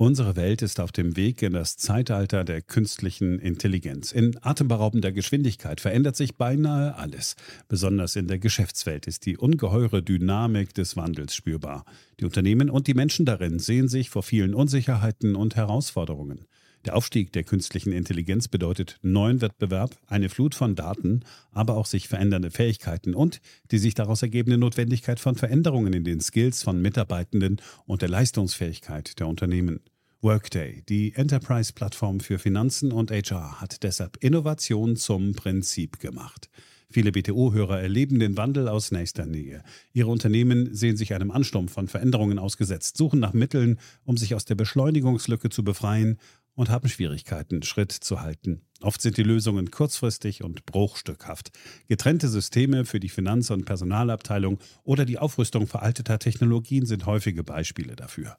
Unsere Welt ist auf dem Weg in das Zeitalter der künstlichen Intelligenz. In atemberaubender Geschwindigkeit verändert sich beinahe alles. Besonders in der Geschäftswelt ist die ungeheure Dynamik des Wandels spürbar. Die Unternehmen und die Menschen darin sehen sich vor vielen Unsicherheiten und Herausforderungen. Der Aufstieg der künstlichen Intelligenz bedeutet neuen Wettbewerb, eine Flut von Daten, aber auch sich verändernde Fähigkeiten und die sich daraus ergebende Notwendigkeit von Veränderungen in den Skills von Mitarbeitenden und der Leistungsfähigkeit der Unternehmen. Workday, die Enterprise-Plattform für Finanzen und HR, hat deshalb Innovation zum Prinzip gemacht. Viele BTO-Hörer erleben den Wandel aus nächster Nähe. Ihre Unternehmen sehen sich einem Ansturm von Veränderungen ausgesetzt, suchen nach Mitteln, um sich aus der Beschleunigungslücke zu befreien und haben Schwierigkeiten, Schritt zu halten. Oft sind die Lösungen kurzfristig und bruchstückhaft. Getrennte Systeme für die Finanz- und Personalabteilung oder die Aufrüstung veralteter Technologien sind häufige Beispiele dafür.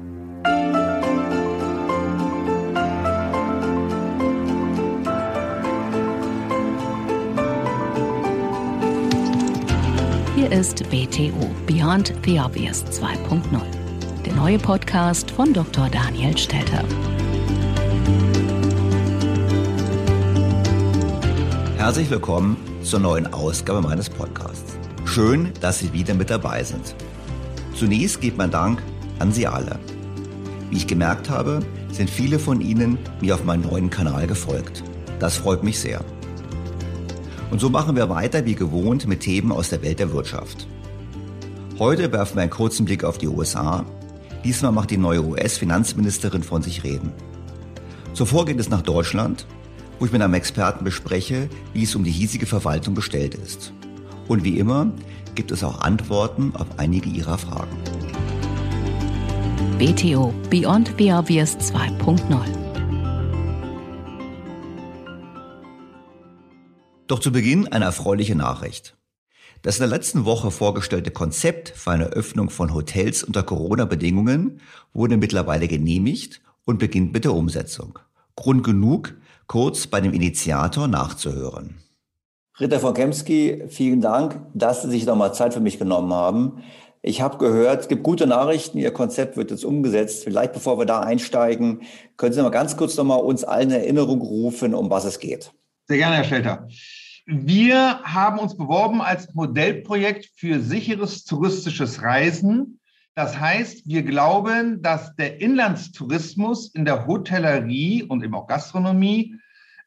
Ist BTO Beyond the Obvious 2.0, der neue Podcast von Dr. Daniel Stelter. Herzlich willkommen zur neuen Ausgabe meines Podcasts. Schön, dass Sie wieder mit dabei sind. Zunächst geht mein Dank an Sie alle. Wie ich gemerkt habe, sind viele von Ihnen mir auf meinem neuen Kanal gefolgt. Das freut mich sehr. Und so machen wir weiter wie gewohnt mit Themen aus der Welt der Wirtschaft. Heute werfen wir einen kurzen Blick auf die USA. Diesmal macht die neue US-Finanzministerin von sich reden. Zuvor geht es nach Deutschland, wo ich mit einem Experten bespreche, wie es um die hiesige Verwaltung bestellt ist. Und wie immer gibt es auch Antworten auf einige Ihrer Fragen. BTO Beyond Obvious 2.0 Doch zu Beginn eine erfreuliche Nachricht. Das in der letzten Woche vorgestellte Konzept für eine Öffnung von Hotels unter Corona-Bedingungen wurde mittlerweile genehmigt und beginnt mit der Umsetzung. Grund genug, kurz bei dem Initiator nachzuhören. Ritter von Kemski, vielen Dank, dass Sie sich nochmal Zeit für mich genommen haben. Ich habe gehört, es gibt gute Nachrichten. Ihr Konzept wird jetzt umgesetzt. Vielleicht bevor wir da einsteigen, können Sie mal ganz kurz nochmal uns allen in Erinnerung rufen, um was es geht. Sehr gerne, Herr Stelter. Wir haben uns beworben als Modellprojekt für sicheres touristisches Reisen. Das heißt, wir glauben, dass der Inlandstourismus in der Hotellerie und eben auch Gastronomie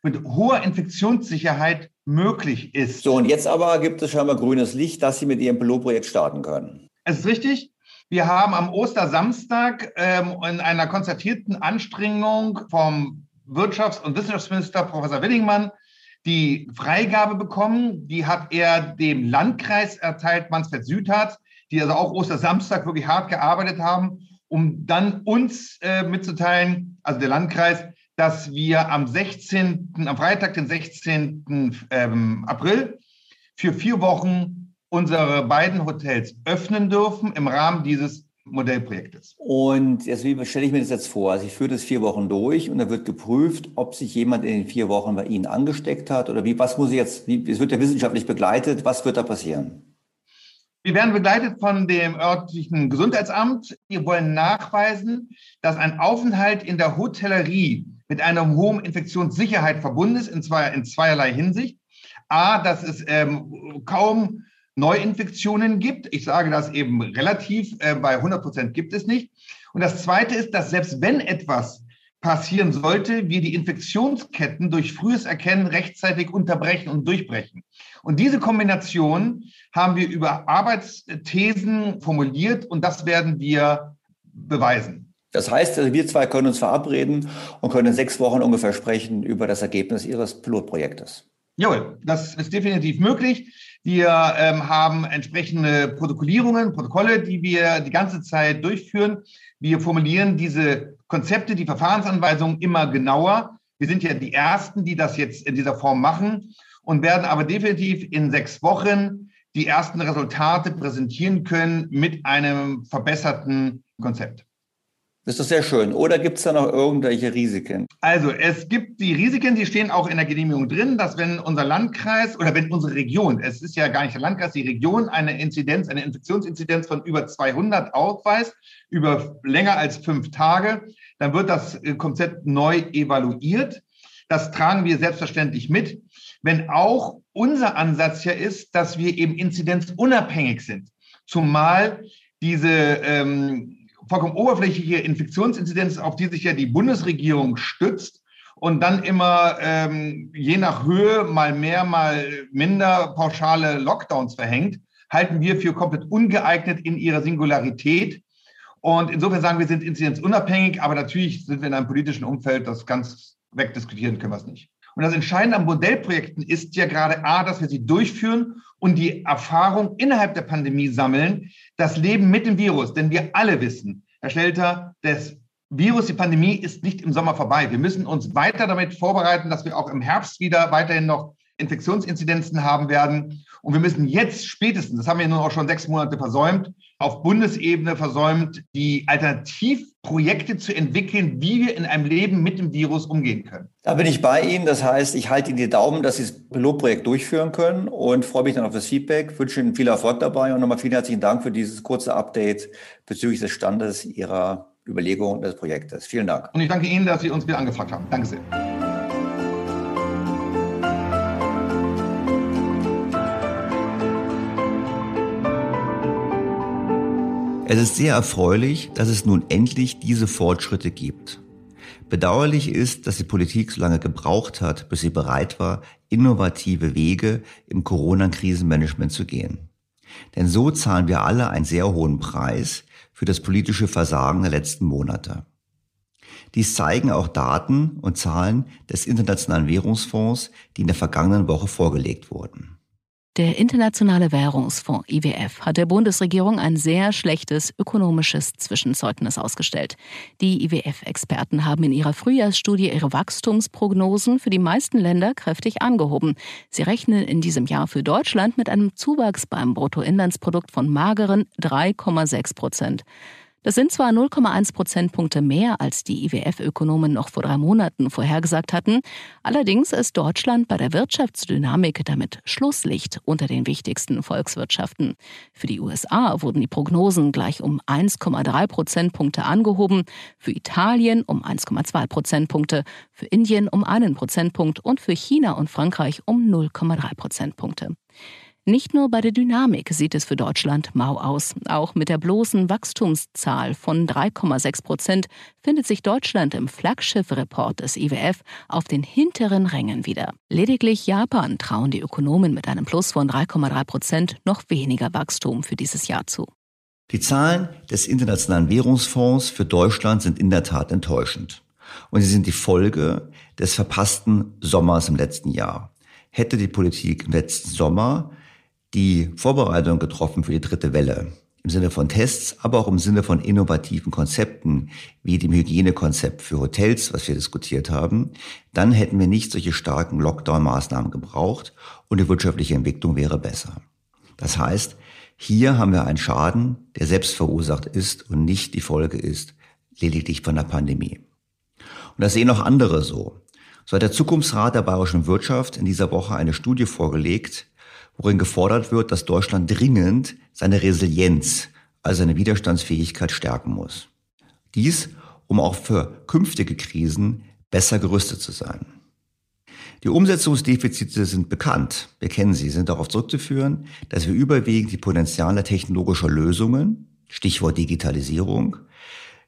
mit hoher Infektionssicherheit möglich ist. So, und jetzt aber gibt es scheinbar grünes Licht, dass Sie mit Ihrem Pilotprojekt starten können. Es ist richtig. Wir haben am Ostersamstag ähm, in einer konzertierten Anstrengung vom Wirtschafts- und Wissenschaftsminister Professor Willingmann die Freigabe bekommen. Die hat er dem Landkreis erteilt, Mansfeld-Südharz, die also auch Ostersamstag wirklich hart gearbeitet haben, um dann uns äh, mitzuteilen, also der Landkreis, dass wir am 16., am Freitag, den 16. Ähm, April, für vier Wochen unsere beiden Hotels öffnen dürfen im Rahmen dieses Modellprojektes. Und jetzt, wie stelle ich mir das jetzt vor? Also ich führe das vier Wochen durch und da wird geprüft, ob sich jemand in den vier Wochen bei Ihnen angesteckt hat oder wie, was muss ich jetzt, wie, es wird ja wissenschaftlich begleitet, was wird da passieren? Wir werden begleitet von dem örtlichen Gesundheitsamt. Wir wollen nachweisen, dass ein Aufenthalt in der Hotellerie mit einer hohen Infektionssicherheit verbunden ist, in, zwei, in zweierlei Hinsicht. A, dass es ähm, kaum Neuinfektionen gibt. Ich sage das eben relativ, äh, bei 100 Prozent gibt es nicht. Und das Zweite ist, dass selbst wenn etwas passieren sollte, wir die Infektionsketten durch frühes Erkennen rechtzeitig unterbrechen und durchbrechen. Und diese Kombination haben wir über Arbeitsthesen formuliert und das werden wir beweisen. Das heißt, also wir zwei können uns verabreden und können in sechs Wochen ungefähr sprechen über das Ergebnis Ihres Pilotprojektes. Jawohl, das ist definitiv möglich. Wir ähm, haben entsprechende Protokollierungen, Protokolle, die wir die ganze Zeit durchführen. Wir formulieren diese Konzepte, die Verfahrensanweisungen immer genauer. Wir sind ja die Ersten, die das jetzt in dieser Form machen und werden aber definitiv in sechs Wochen die ersten Resultate präsentieren können mit einem verbesserten Konzept. Das ist sehr schön. Oder gibt es da noch irgendwelche Risiken? Also es gibt die Risiken, die stehen auch in der Genehmigung drin, dass wenn unser Landkreis oder wenn unsere Region, es ist ja gar nicht der Landkreis, die Region eine Inzidenz, eine Infektionsinzidenz von über 200 aufweist, über länger als fünf Tage, dann wird das äh, Konzept neu evaluiert. Das tragen wir selbstverständlich mit, wenn auch unser Ansatz ja ist, dass wir eben inzidenzunabhängig sind. Zumal diese ähm, vollkommen oberflächliche Infektionsinzidenz, auf die sich ja die Bundesregierung stützt und dann immer ähm, je nach Höhe mal mehr, mal minder pauschale Lockdowns verhängt, halten wir für komplett ungeeignet in ihrer Singularität. Und insofern sagen wir, sind inzidenzunabhängig, aber natürlich sind wir in einem politischen Umfeld, das ganz wegdiskutieren können wir es nicht. Und das Entscheidende an Modellprojekten ist ja gerade A, dass wir sie durchführen und die Erfahrung innerhalb der Pandemie sammeln, das Leben mit dem Virus. Denn wir alle wissen, Herr Stelter, das Virus, die Pandemie ist nicht im Sommer vorbei. Wir müssen uns weiter damit vorbereiten, dass wir auch im Herbst wieder weiterhin noch Infektionsinzidenzen haben werden. Und wir müssen jetzt spätestens, das haben wir nun auch schon sechs Monate versäumt, auf Bundesebene versäumt, die Alternativprojekte zu entwickeln, wie wir in einem Leben mit dem Virus umgehen können. Da bin ich bei Ihnen. Das heißt, ich halte Ihnen die Daumen, dass Sie das Pilotprojekt durchführen können und freue mich dann auf das Feedback. Wünsche Ihnen viel Erfolg dabei und nochmal vielen herzlichen Dank für dieses kurze Update bezüglich des Standes Ihrer Überlegungen des Projektes. Vielen Dank. Und ich danke Ihnen, dass Sie uns wieder angefragt haben. Danke sehr. Es ist sehr erfreulich, dass es nun endlich diese Fortschritte gibt. Bedauerlich ist, dass die Politik so lange gebraucht hat, bis sie bereit war, innovative Wege im Corona-Krisenmanagement zu gehen. Denn so zahlen wir alle einen sehr hohen Preis für das politische Versagen der letzten Monate. Dies zeigen auch Daten und Zahlen des Internationalen Währungsfonds, die in der vergangenen Woche vorgelegt wurden. Der Internationale Währungsfonds IWF hat der Bundesregierung ein sehr schlechtes ökonomisches Zwischenzeugnis ausgestellt. Die IWF-Experten haben in ihrer Frühjahrsstudie ihre Wachstumsprognosen für die meisten Länder kräftig angehoben. Sie rechnen in diesem Jahr für Deutschland mit einem Zuwachs beim Bruttoinlandsprodukt von mageren 3,6 Prozent. Das sind zwar 0,1 Prozentpunkte mehr, als die IWF-Ökonomen noch vor drei Monaten vorhergesagt hatten, allerdings ist Deutschland bei der Wirtschaftsdynamik damit Schlusslicht unter den wichtigsten Volkswirtschaften. Für die USA wurden die Prognosen gleich um 1,3 Prozentpunkte angehoben, für Italien um 1,2 Prozentpunkte, für Indien um einen Prozentpunkt und für China und Frankreich um 0,3 Prozentpunkte. Nicht nur bei der Dynamik sieht es für Deutschland mau aus. Auch mit der bloßen Wachstumszahl von 3,6 Prozent findet sich Deutschland im Flaggschiff-Report des IWF auf den hinteren Rängen wieder. Lediglich Japan trauen die Ökonomen mit einem Plus von 3,3 Prozent noch weniger Wachstum für dieses Jahr zu. Die Zahlen des Internationalen Währungsfonds für Deutschland sind in der Tat enttäuschend. Und sie sind die Folge des verpassten Sommers im letzten Jahr. Hätte die Politik im letzten Sommer die Vorbereitung getroffen für die dritte Welle. Im Sinne von Tests, aber auch im Sinne von innovativen Konzepten, wie dem Hygienekonzept für Hotels, was wir diskutiert haben, dann hätten wir nicht solche starken Lockdown-Maßnahmen gebraucht und die wirtschaftliche Entwicklung wäre besser. Das heißt, hier haben wir einen Schaden, der selbst verursacht ist und nicht die Folge ist lediglich von der Pandemie. Und das sehen auch andere so. So hat der Zukunftsrat der bayerischen Wirtschaft in dieser Woche eine Studie vorgelegt, worin gefordert wird, dass Deutschland dringend seine Resilienz, also seine Widerstandsfähigkeit stärken muss. Dies, um auch für künftige Krisen besser gerüstet zu sein. Die Umsetzungsdefizite sind bekannt. Wir kennen sie, sind darauf zurückzuführen, dass wir überwiegend die Potenziale technologischer Lösungen, Stichwort Digitalisierung,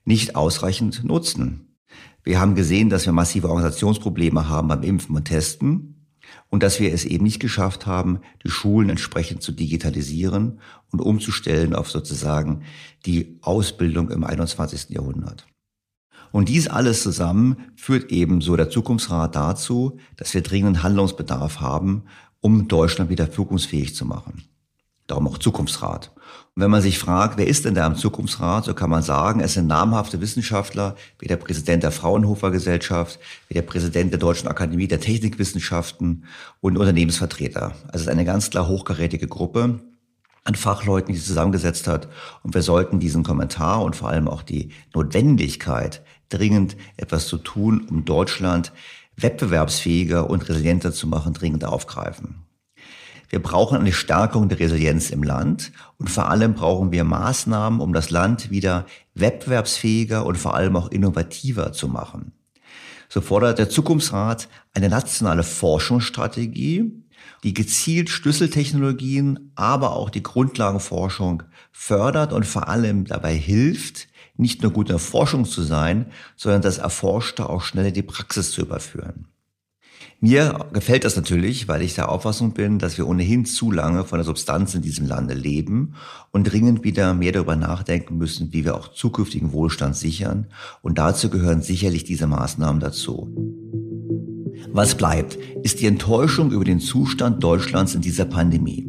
nicht ausreichend nutzen. Wir haben gesehen, dass wir massive Organisationsprobleme haben beim Impfen und Testen und dass wir es eben nicht geschafft haben, die Schulen entsprechend zu digitalisieren und umzustellen auf sozusagen die Ausbildung im 21. Jahrhundert. Und dies alles zusammen führt eben so der Zukunftsrat dazu, dass wir dringenden Handlungsbedarf haben, um Deutschland wieder wirkungsfähig zu machen. Darum auch Zukunftsrat. Wenn man sich fragt, wer ist denn da im Zukunftsrat, so kann man sagen, es sind namhafte Wissenschaftler, wie der Präsident der Fraunhofer Gesellschaft, wie der Präsident der Deutschen Akademie der Technikwissenschaften und Unternehmensvertreter. Also es ist eine ganz klar hochkarätige Gruppe an Fachleuten, die sie zusammengesetzt hat. Und wir sollten diesen Kommentar und vor allem auch die Notwendigkeit, dringend etwas zu tun, um Deutschland wettbewerbsfähiger und resilienter zu machen, dringend aufgreifen. Wir brauchen eine Stärkung der Resilienz im Land und vor allem brauchen wir Maßnahmen, um das Land wieder wettbewerbsfähiger und vor allem auch innovativer zu machen. So fordert der Zukunftsrat eine nationale Forschungsstrategie, die gezielt Schlüsseltechnologien, aber auch die Grundlagenforschung fördert und vor allem dabei hilft, nicht nur gut in der Forschung zu sein, sondern das Erforschte auch schnell in die Praxis zu überführen. Mir gefällt das natürlich, weil ich der Auffassung bin, dass wir ohnehin zu lange von der Substanz in diesem Lande leben und dringend wieder mehr darüber nachdenken müssen, wie wir auch zukünftigen Wohlstand sichern. Und dazu gehören sicherlich diese Maßnahmen dazu. Was bleibt, ist die Enttäuschung über den Zustand Deutschlands in dieser Pandemie.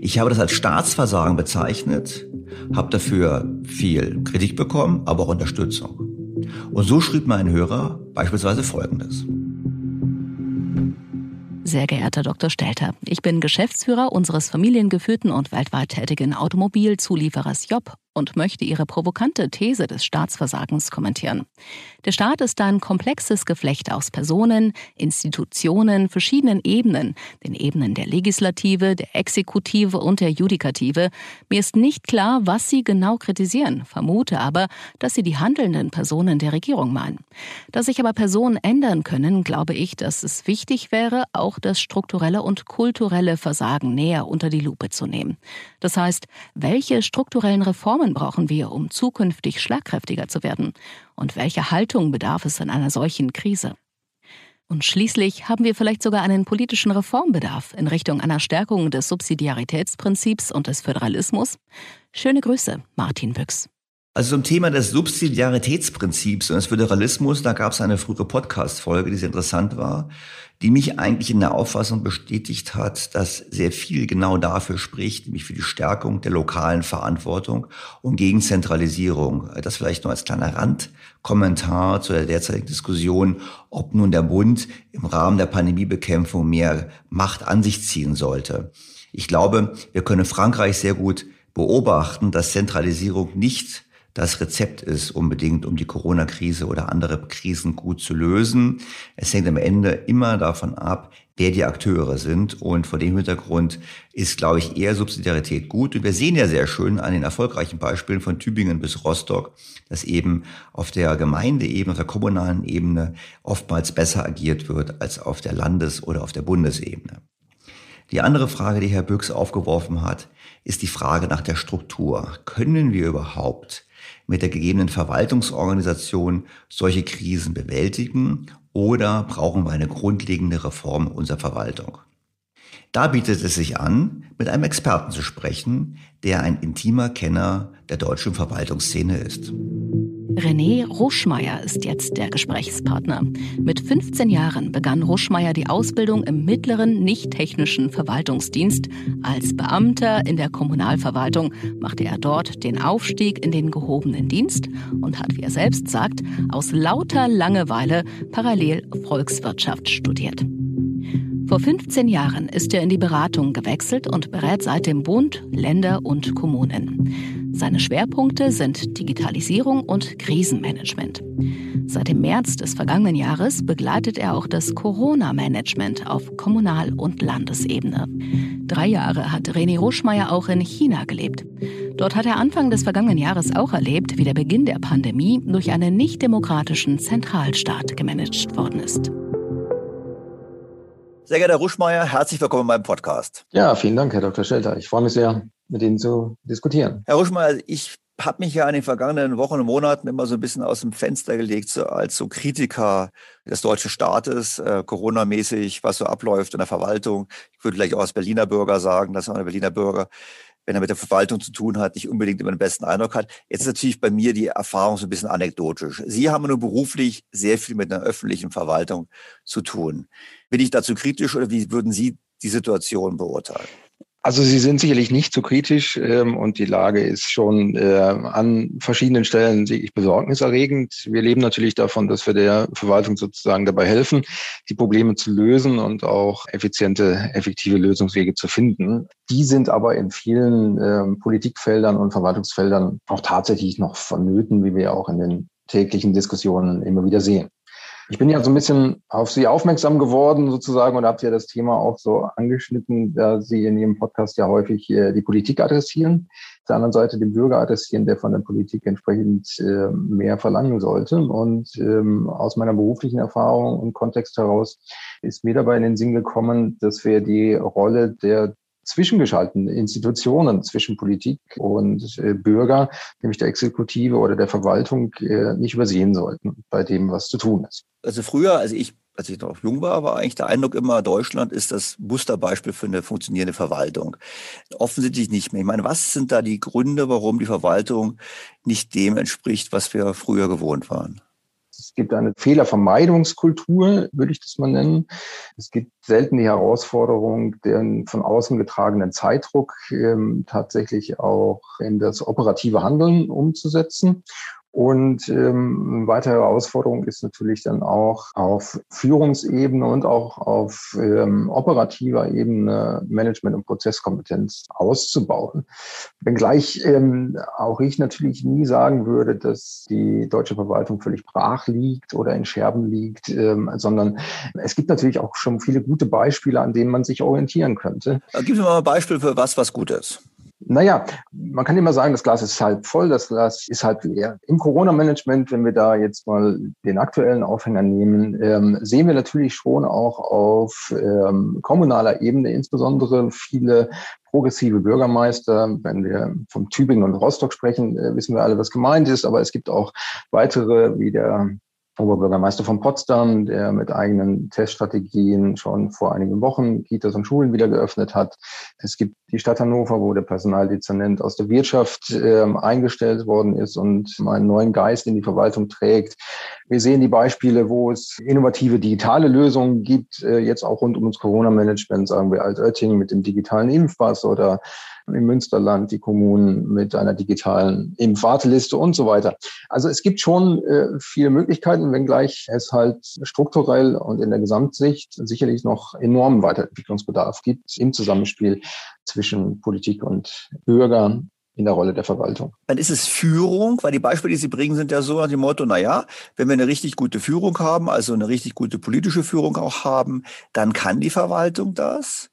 Ich habe das als Staatsversagen bezeichnet, habe dafür viel Kritik bekommen, aber auch Unterstützung. Und so schrieb mein Hörer beispielsweise Folgendes. Sehr geehrter Dr. Stelter, ich bin Geschäftsführer unseres familiengeführten und weltweit tätigen Automobilzulieferers Job und möchte Ihre provokante These des Staatsversagens kommentieren. Der Staat ist ein komplexes Geflecht aus Personen, Institutionen, verschiedenen Ebenen, den Ebenen der Legislative, der Exekutive und der Judikative. Mir ist nicht klar, was Sie genau kritisieren, vermute aber, dass Sie die handelnden Personen der Regierung meinen. Dass sich aber Personen ändern können, glaube ich, dass es wichtig wäre, auch das strukturelle und kulturelle Versagen näher unter die Lupe zu nehmen. Das heißt, welche strukturellen Reformen Reformen brauchen wir, um zukünftig schlagkräftiger zu werden? Und welche Haltung bedarf es in einer solchen Krise? Und schließlich haben wir vielleicht sogar einen politischen Reformbedarf in Richtung einer Stärkung des Subsidiaritätsprinzips und des Föderalismus. Schöne Grüße, Martin Büchs. Also zum Thema des Subsidiaritätsprinzips und des Föderalismus, da gab es eine frühere Podcast-Folge, die sehr interessant war die mich eigentlich in der Auffassung bestätigt hat, dass sehr viel genau dafür spricht, nämlich für die Stärkung der lokalen Verantwortung und gegen Zentralisierung. Das vielleicht nur als kleiner Randkommentar zu der derzeitigen Diskussion, ob nun der Bund im Rahmen der Pandemiebekämpfung mehr Macht an sich ziehen sollte. Ich glaube, wir können Frankreich sehr gut beobachten, dass Zentralisierung nicht das Rezept ist unbedingt, um die Corona-Krise oder andere Krisen gut zu lösen. Es hängt am Ende immer davon ab, wer die Akteure sind. Und vor dem Hintergrund ist, glaube ich, eher Subsidiarität gut. Und wir sehen ja sehr schön an den erfolgreichen Beispielen von Tübingen bis Rostock, dass eben auf der Gemeindeebene, auf der kommunalen Ebene oftmals besser agiert wird als auf der Landes- oder auf der Bundesebene. Die andere Frage, die Herr Büchs aufgeworfen hat, ist die Frage nach der Struktur. Können wir überhaupt mit der gegebenen Verwaltungsorganisation solche Krisen bewältigen oder brauchen wir eine grundlegende Reform unserer Verwaltung? Da bietet es sich an, mit einem Experten zu sprechen, der ein intimer Kenner der deutschen Verwaltungsszene ist. René Ruschmeier ist jetzt der Gesprächspartner. Mit 15 Jahren begann Ruschmeier die Ausbildung im mittleren nicht-technischen Verwaltungsdienst. Als Beamter in der Kommunalverwaltung machte er dort den Aufstieg in den gehobenen Dienst und hat, wie er selbst sagt, aus lauter Langeweile parallel Volkswirtschaft studiert. Vor 15 Jahren ist er in die Beratung gewechselt und berät seitdem Bund, Länder und Kommunen. Seine Schwerpunkte sind Digitalisierung und Krisenmanagement. Seit dem März des vergangenen Jahres begleitet er auch das Corona-Management auf Kommunal- und Landesebene. Drei Jahre hat René Ruschmeier auch in China gelebt. Dort hat er Anfang des vergangenen Jahres auch erlebt, wie der Beginn der Pandemie durch einen nicht demokratischen Zentralstaat gemanagt worden ist. Sehr geehrter Herr Ruschmeier, herzlich willkommen in meinem Podcast. Ja, vielen Dank, Herr Dr. Stelter. Ich freue mich sehr, mit Ihnen zu diskutieren. Herr Ruschmeier, ich habe mich ja in den vergangenen Wochen und Monaten immer so ein bisschen aus dem Fenster gelegt, so als so Kritiker des deutschen Staates, äh, Corona-mäßig, was so abläuft in der Verwaltung. Ich würde gleich auch als Berliner Bürger sagen, dass man der Berliner Bürger wenn er mit der Verwaltung zu tun hat, nicht unbedingt immer den besten Eindruck hat. Jetzt ist natürlich bei mir die Erfahrung so ein bisschen anekdotisch. Sie haben nur beruflich sehr viel mit einer öffentlichen Verwaltung zu tun. Bin ich dazu kritisch oder wie würden Sie die Situation beurteilen? Also Sie sind sicherlich nicht so kritisch ähm, und die Lage ist schon äh, an verschiedenen Stellen wirklich besorgniserregend. Wir leben natürlich davon, dass wir der Verwaltung sozusagen dabei helfen, die Probleme zu lösen und auch effiziente, effektive Lösungswege zu finden. Die sind aber in vielen äh, Politikfeldern und Verwaltungsfeldern auch tatsächlich noch vonnöten, wie wir auch in den täglichen Diskussionen immer wieder sehen. Ich bin ja so ein bisschen auf Sie aufmerksam geworden sozusagen und habt ja das Thema auch so angeschnitten, da Sie in Ihrem Podcast ja häufig äh, die Politik adressieren, auf der anderen Seite den Bürger adressieren, der von der Politik entsprechend äh, mehr verlangen sollte. Und ähm, aus meiner beruflichen Erfahrung und Kontext heraus ist mir dabei in den Sinn gekommen, dass wir die Rolle der zwischengeschalteten Institutionen zwischen Politik und äh, Bürger, nämlich der Exekutive oder der Verwaltung, äh, nicht übersehen sollten bei dem, was zu tun ist. Also früher, also ich, als ich noch jung war, war eigentlich der Eindruck immer, Deutschland ist das Musterbeispiel für eine funktionierende Verwaltung. Offensichtlich nicht mehr. Ich meine, was sind da die Gründe, warum die Verwaltung nicht dem entspricht, was wir früher gewohnt waren? Es gibt eine Fehlervermeidungskultur, würde ich das mal nennen. Es gibt selten die Herausforderung, den von außen getragenen Zeitdruck ähm, tatsächlich auch in das operative Handeln umzusetzen. Und ähm, weitere Herausforderung ist natürlich dann auch auf Führungsebene und auch auf ähm, operativer Ebene Management- und Prozesskompetenz auszubauen. Wenngleich ähm, auch ich natürlich nie sagen würde, dass die deutsche Verwaltung völlig brach liegt oder in Scherben liegt, ähm, sondern es gibt natürlich auch schon viele gute Beispiele, an denen man sich orientieren könnte. Gib mir mal ein Beispiel für was, was gut ist. Naja, man kann immer sagen, das Glas ist halb voll, das Glas ist halb leer. Im Corona-Management, wenn wir da jetzt mal den aktuellen Aufhänger nehmen, ähm, sehen wir natürlich schon auch auf ähm, kommunaler Ebene insbesondere viele progressive Bürgermeister. Wenn wir vom Tübingen und Rostock sprechen, äh, wissen wir alle, was gemeint ist. Aber es gibt auch weitere, wie der Oberbürgermeister von Potsdam, der mit eigenen Teststrategien schon vor einigen Wochen Kitas und Schulen wieder geöffnet hat. Es gibt die Stadt Hannover, wo der Personaldezernent aus der Wirtschaft äh, eingestellt worden ist und einen neuen Geist in die Verwaltung trägt. Wir sehen die Beispiele, wo es innovative digitale Lösungen gibt, äh, jetzt auch rund um das Corona-Management, sagen wir Altötting mit dem digitalen Impfpass oder im Münsterland die Kommunen mit einer digitalen Impfwarteliste und so weiter. Also es gibt schon äh, viele Möglichkeiten, wenngleich es halt strukturell und in der Gesamtsicht sicherlich noch enormen Weiterentwicklungsbedarf gibt im Zusammenspiel zwischen Politik und Bürgern in der Rolle der Verwaltung. Dann ist es Führung, weil die Beispiele, die Sie bringen, sind ja so nach dem Motto, na ja, wenn wir eine richtig gute Führung haben, also eine richtig gute politische Führung auch haben, dann kann die Verwaltung das.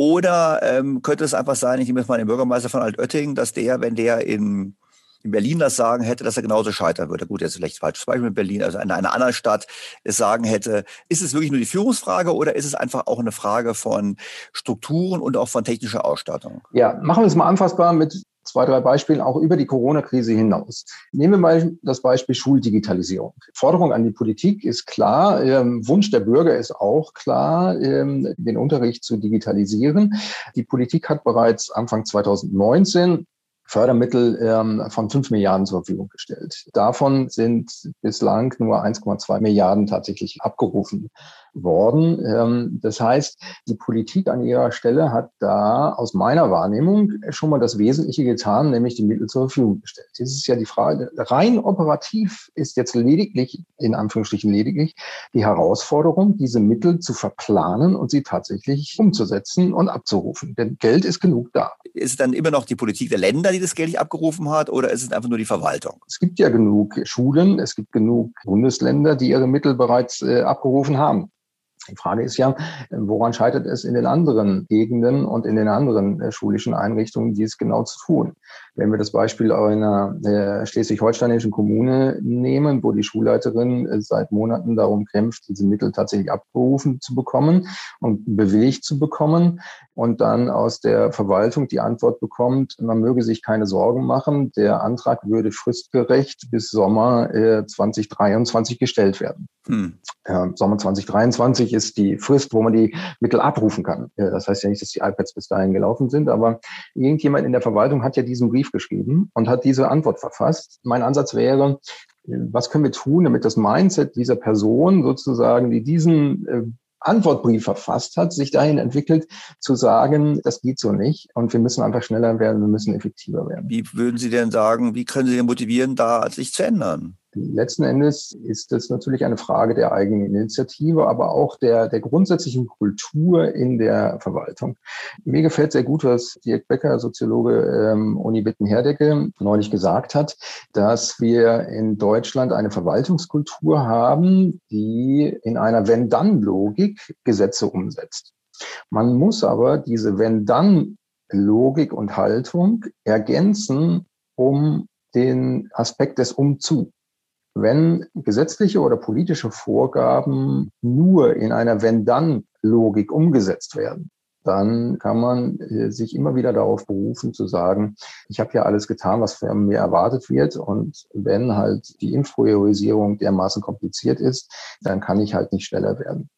Oder ähm, könnte es einfach sein, ich nehme jetzt mal den Bürgermeister von Altötting, dass der, wenn der in, in Berlin das sagen hätte, dass er genauso scheitern würde. Gut, jetzt vielleicht falsches Beispiel mit Berlin, also in einer anderen Stadt es sagen hätte, ist es wirklich nur die Führungsfrage oder ist es einfach auch eine Frage von Strukturen und auch von technischer Ausstattung? Ja, machen wir es mal anfassbar mit zwei, drei Beispielen auch über die Corona-Krise hinaus. Nehmen wir mal das Beispiel Schuldigitalisierung. Forderung an die Politik ist klar, ähm, Wunsch der Bürger ist auch klar, ähm, den Unterricht zu digitalisieren. Die Politik hat bereits Anfang 2019 Fördermittel ähm, von 5 Milliarden zur Verfügung gestellt. Davon sind bislang nur 1,2 Milliarden tatsächlich abgerufen worden. Ähm, das heißt, die Politik an ihrer Stelle hat da aus meiner Wahrnehmung schon mal das Wesentliche getan, nämlich die Mittel zur Verfügung gestellt. Jetzt ist ja die Frage, rein operativ ist jetzt lediglich, in Anführungsstrichen lediglich, die Herausforderung, diese Mittel zu verplanen und sie tatsächlich umzusetzen und abzurufen. Denn Geld ist genug da. Ist es dann immer noch die Politik der Länder, die das Geld nicht abgerufen hat, oder ist es einfach nur die Verwaltung? Es gibt ja genug Schulen, es gibt genug Bundesländer, die ihre Mittel bereits äh, abgerufen haben. Die Frage ist ja, woran scheitert es in den anderen Gegenden und in den anderen äh, schulischen Einrichtungen, dies genau zu tun? Wenn wir das Beispiel einer äh, schleswig-holsteinischen Kommune nehmen, wo die Schulleiterin äh, seit Monaten darum kämpft, diese Mittel tatsächlich abberufen zu bekommen und bewilligt zu bekommen und dann aus der Verwaltung die Antwort bekommt, man möge sich keine Sorgen machen, der Antrag würde fristgerecht bis Sommer äh, 2023 gestellt werden. Hm. Äh, Sommer 2023 ist die Frist, wo man die Mittel abrufen kann. Das heißt ja nicht, dass die iPads bis dahin gelaufen sind, aber irgendjemand in der Verwaltung hat ja diesen Brief geschrieben und hat diese Antwort verfasst. Mein Ansatz wäre, was können wir tun, damit das Mindset dieser Person sozusagen, die diesen äh, Antwortbrief verfasst hat, sich dahin entwickelt, zu sagen, das geht so nicht und wir müssen einfach schneller werden, wir müssen effektiver werden. Wie würden Sie denn sagen, wie können Sie denn motivieren, da sich zu ändern? Letzten Endes ist es natürlich eine Frage der eigenen Initiative, aber auch der, der grundsätzlichen Kultur in der Verwaltung. Mir gefällt sehr gut, was Dirk Becker, Soziologe ähm, Uni Witten-Herdecke, neulich gesagt hat, dass wir in Deutschland eine Verwaltungskultur haben, die in einer Wenn-Dann-Logik Gesetze umsetzt. Man muss aber diese Wenn-Dann-Logik und Haltung ergänzen um den Aspekt des Umzu wenn gesetzliche oder politische Vorgaben nur in einer Wenn-Dann-Logik umgesetzt werden, dann kann man äh, sich immer wieder darauf berufen zu sagen, ich habe ja alles getan, was von mir erwartet wird. Und wenn halt die Impfpriorisierung dermaßen kompliziert ist, dann kann ich halt nicht schneller werden.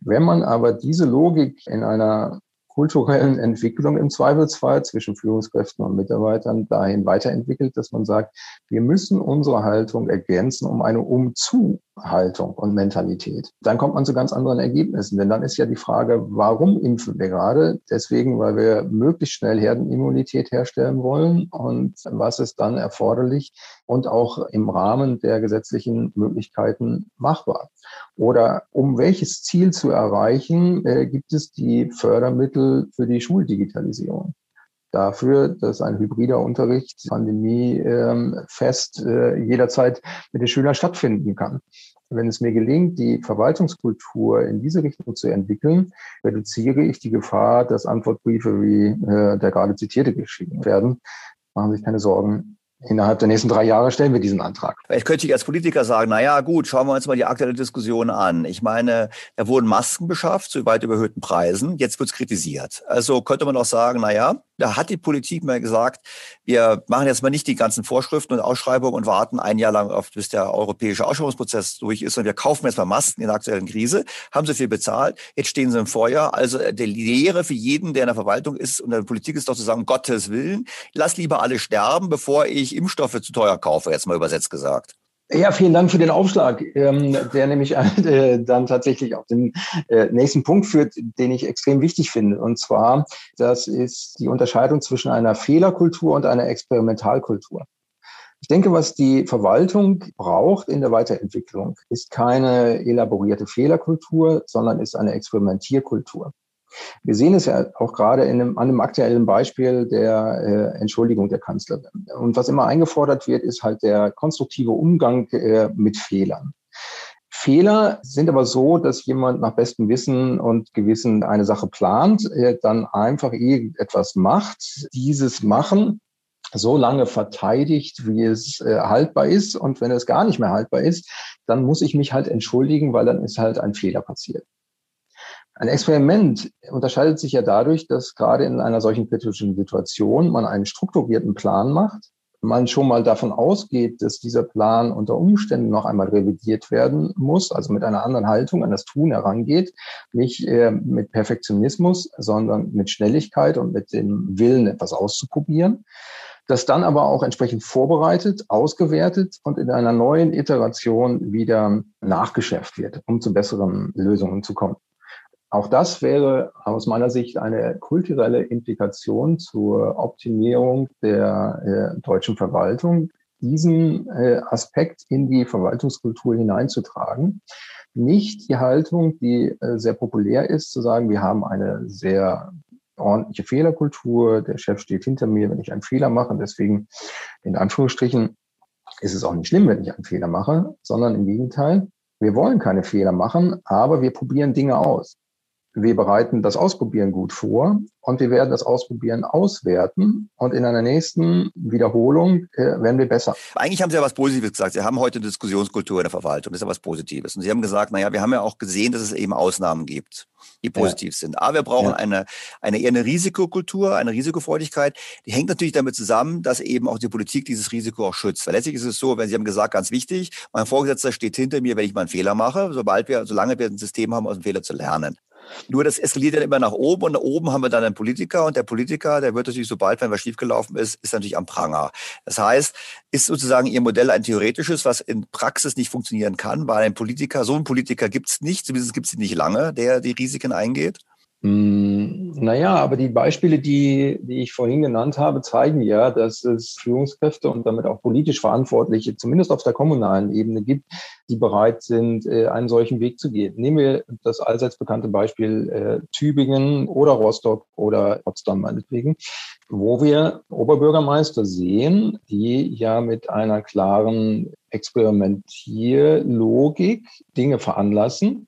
Wenn man aber diese Logik in einer kulturellen Entwicklung im Zweifelsfall zwischen Führungskräften und Mitarbeitern dahin weiterentwickelt, dass man sagt, wir müssen unsere Haltung ergänzen um eine Umzu Haltung und Mentalität. Dann kommt man zu ganz anderen Ergebnissen. Denn dann ist ja die Frage, warum impfen wir gerade? Deswegen, weil wir möglichst schnell Herdenimmunität herstellen wollen. Und was ist dann erforderlich und auch im Rahmen der gesetzlichen Möglichkeiten machbar? Oder um welches Ziel zu erreichen, äh, gibt es die Fördermittel für die Schuldigitalisierung? dafür, dass ein hybrider Unterricht Pandemie ähm, äh, jederzeit mit den Schülern stattfinden kann. Wenn es mir gelingt, die Verwaltungskultur in diese Richtung zu entwickeln, reduziere ich die Gefahr, dass Antwortbriefe wie äh, der gerade zitierte geschrieben werden. Machen Sie sich keine Sorgen. Innerhalb der nächsten drei Jahre stellen wir diesen Antrag. Vielleicht könnte ich als Politiker sagen, na ja, gut, schauen wir uns mal die aktuelle Diskussion an. Ich meine, da wurden Masken beschafft zu weit überhöhten Preisen. Jetzt wird es kritisiert. Also könnte man auch sagen, na ja, da hat die Politik mal gesagt, wir machen jetzt mal nicht die ganzen Vorschriften und Ausschreibungen und warten ein Jahr lang auf, bis der europäische Ausschreibungsprozess durch ist und wir kaufen jetzt mal Masken in der aktuellen Krise, haben sie viel bezahlt, jetzt stehen sie im Feuer. Also äh, die Lehre für jeden, der in der Verwaltung ist und in der Politik ist doch zu sagen, Gottes Willen, lass lieber alle sterben, bevor ich Impfstoffe zu teuer kaufe, jetzt mal übersetzt gesagt. Ja, vielen Dank für den Aufschlag, ähm, der nämlich äh, dann tatsächlich auf den äh, nächsten Punkt führt, den ich extrem wichtig finde. Und zwar, das ist die Unterscheidung zwischen einer Fehlerkultur und einer Experimentalkultur. Ich denke, was die Verwaltung braucht in der Weiterentwicklung, ist keine elaborierte Fehlerkultur, sondern ist eine Experimentierkultur. Wir sehen es ja auch gerade in einem, an einem aktuellen Beispiel der äh, Entschuldigung der Kanzlerin. Und was immer eingefordert wird, ist halt der konstruktive Umgang äh, mit Fehlern. Fehler sind aber so, dass jemand nach bestem Wissen und Gewissen eine Sache plant, äh, dann einfach irgendetwas macht, dieses Machen so lange verteidigt, wie es äh, haltbar ist. Und wenn es gar nicht mehr haltbar ist, dann muss ich mich halt entschuldigen, weil dann ist halt ein Fehler passiert. Ein Experiment unterscheidet sich ja dadurch, dass gerade in einer solchen kritischen Situation man einen strukturierten Plan macht, man schon mal davon ausgeht, dass dieser Plan unter Umständen noch einmal revidiert werden muss, also mit einer anderen Haltung an das Tun herangeht, nicht äh, mit Perfektionismus, sondern mit Schnelligkeit und mit dem Willen, etwas auszuprobieren das dann aber auch entsprechend vorbereitet, ausgewertet und in einer neuen Iteration wieder nachgeschärft wird, um zu besseren Lösungen zu kommen. Auch das wäre aus meiner Sicht eine kulturelle Implikation zur Optimierung der äh, deutschen Verwaltung, diesen äh, Aspekt in die Verwaltungskultur hineinzutragen. Nicht die Haltung, die äh, sehr populär ist, zu sagen, wir haben eine sehr ordentliche Fehlerkultur, der Chef steht hinter mir, wenn ich einen Fehler mache. Deswegen, in Anführungsstrichen, ist es auch nicht schlimm, wenn ich einen Fehler mache, sondern im Gegenteil, wir wollen keine Fehler machen, aber wir probieren Dinge aus. Wir bereiten das Ausprobieren gut vor und wir werden das Ausprobieren auswerten und in einer nächsten Wiederholung äh, werden wir besser. Eigentlich haben Sie ja was Positives gesagt. Sie haben heute eine Diskussionskultur in der Verwaltung. Das ist ja was Positives. Und Sie haben gesagt, naja, wir haben ja auch gesehen, dass es eben Ausnahmen gibt, die positiv ja. sind. Aber wir brauchen ja. eine, eine eher eine Risikokultur, eine Risikofreudigkeit. Die hängt natürlich damit zusammen, dass eben auch die Politik dieses Risiko auch schützt. Weil letztlich ist es so, wenn Sie haben gesagt, ganz wichtig, mein Vorgesetzter steht hinter mir, wenn ich mal einen Fehler mache, sobald wir, solange wir ein System haben, aus dem Fehler zu lernen. Nur das eskaliert dann immer nach oben und da oben haben wir dann einen Politiker und der Politiker, der wird natürlich, sobald wenn was schiefgelaufen ist, ist natürlich am Pranger. Das heißt, ist sozusagen Ihr Modell ein theoretisches, was in Praxis nicht funktionieren kann, weil ein Politiker, so ein Politiker gibt es nicht, zumindest gibt es ihn nicht lange, der die Risiken eingeht? Hm, naja, aber die Beispiele, die, die ich vorhin genannt habe, zeigen ja, dass es Führungskräfte und damit auch politisch Verantwortliche, zumindest auf der kommunalen Ebene gibt, die bereit sind, äh, einen solchen Weg zu gehen. Nehmen wir das allseits bekannte Beispiel äh, Tübingen oder Rostock oder Potsdam meinetwegen, wo wir Oberbürgermeister sehen, die ja mit einer klaren Experimentierlogik Dinge veranlassen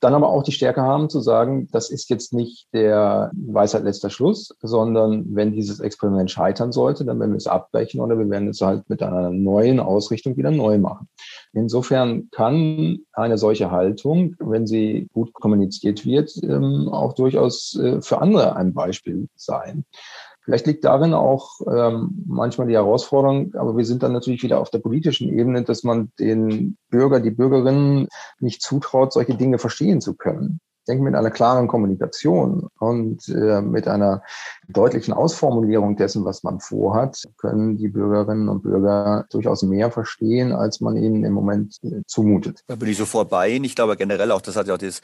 dann aber auch die Stärke haben zu sagen, das ist jetzt nicht der Weisheit letzter Schluss, sondern wenn dieses Experiment scheitern sollte, dann werden wir es abbrechen oder wir werden es halt mit einer neuen Ausrichtung wieder neu machen. Insofern kann eine solche Haltung, wenn sie gut kommuniziert wird, ähm, auch durchaus äh, für andere ein Beispiel sein. Vielleicht liegt darin auch ähm, manchmal die Herausforderung, aber wir sind dann natürlich wieder auf der politischen Ebene, dass man den Bürger, die Bürgerinnen nicht zutraut, solche Dinge verstehen zu können denke, mit einer klaren Kommunikation und äh, mit einer deutlichen Ausformulierung dessen, was man vorhat, können die Bürgerinnen und Bürger durchaus mehr verstehen, als man ihnen im Moment äh, zumutet. Da bin ich sofort bei Ihnen. Ich glaube generell auch, das hat ja auch das,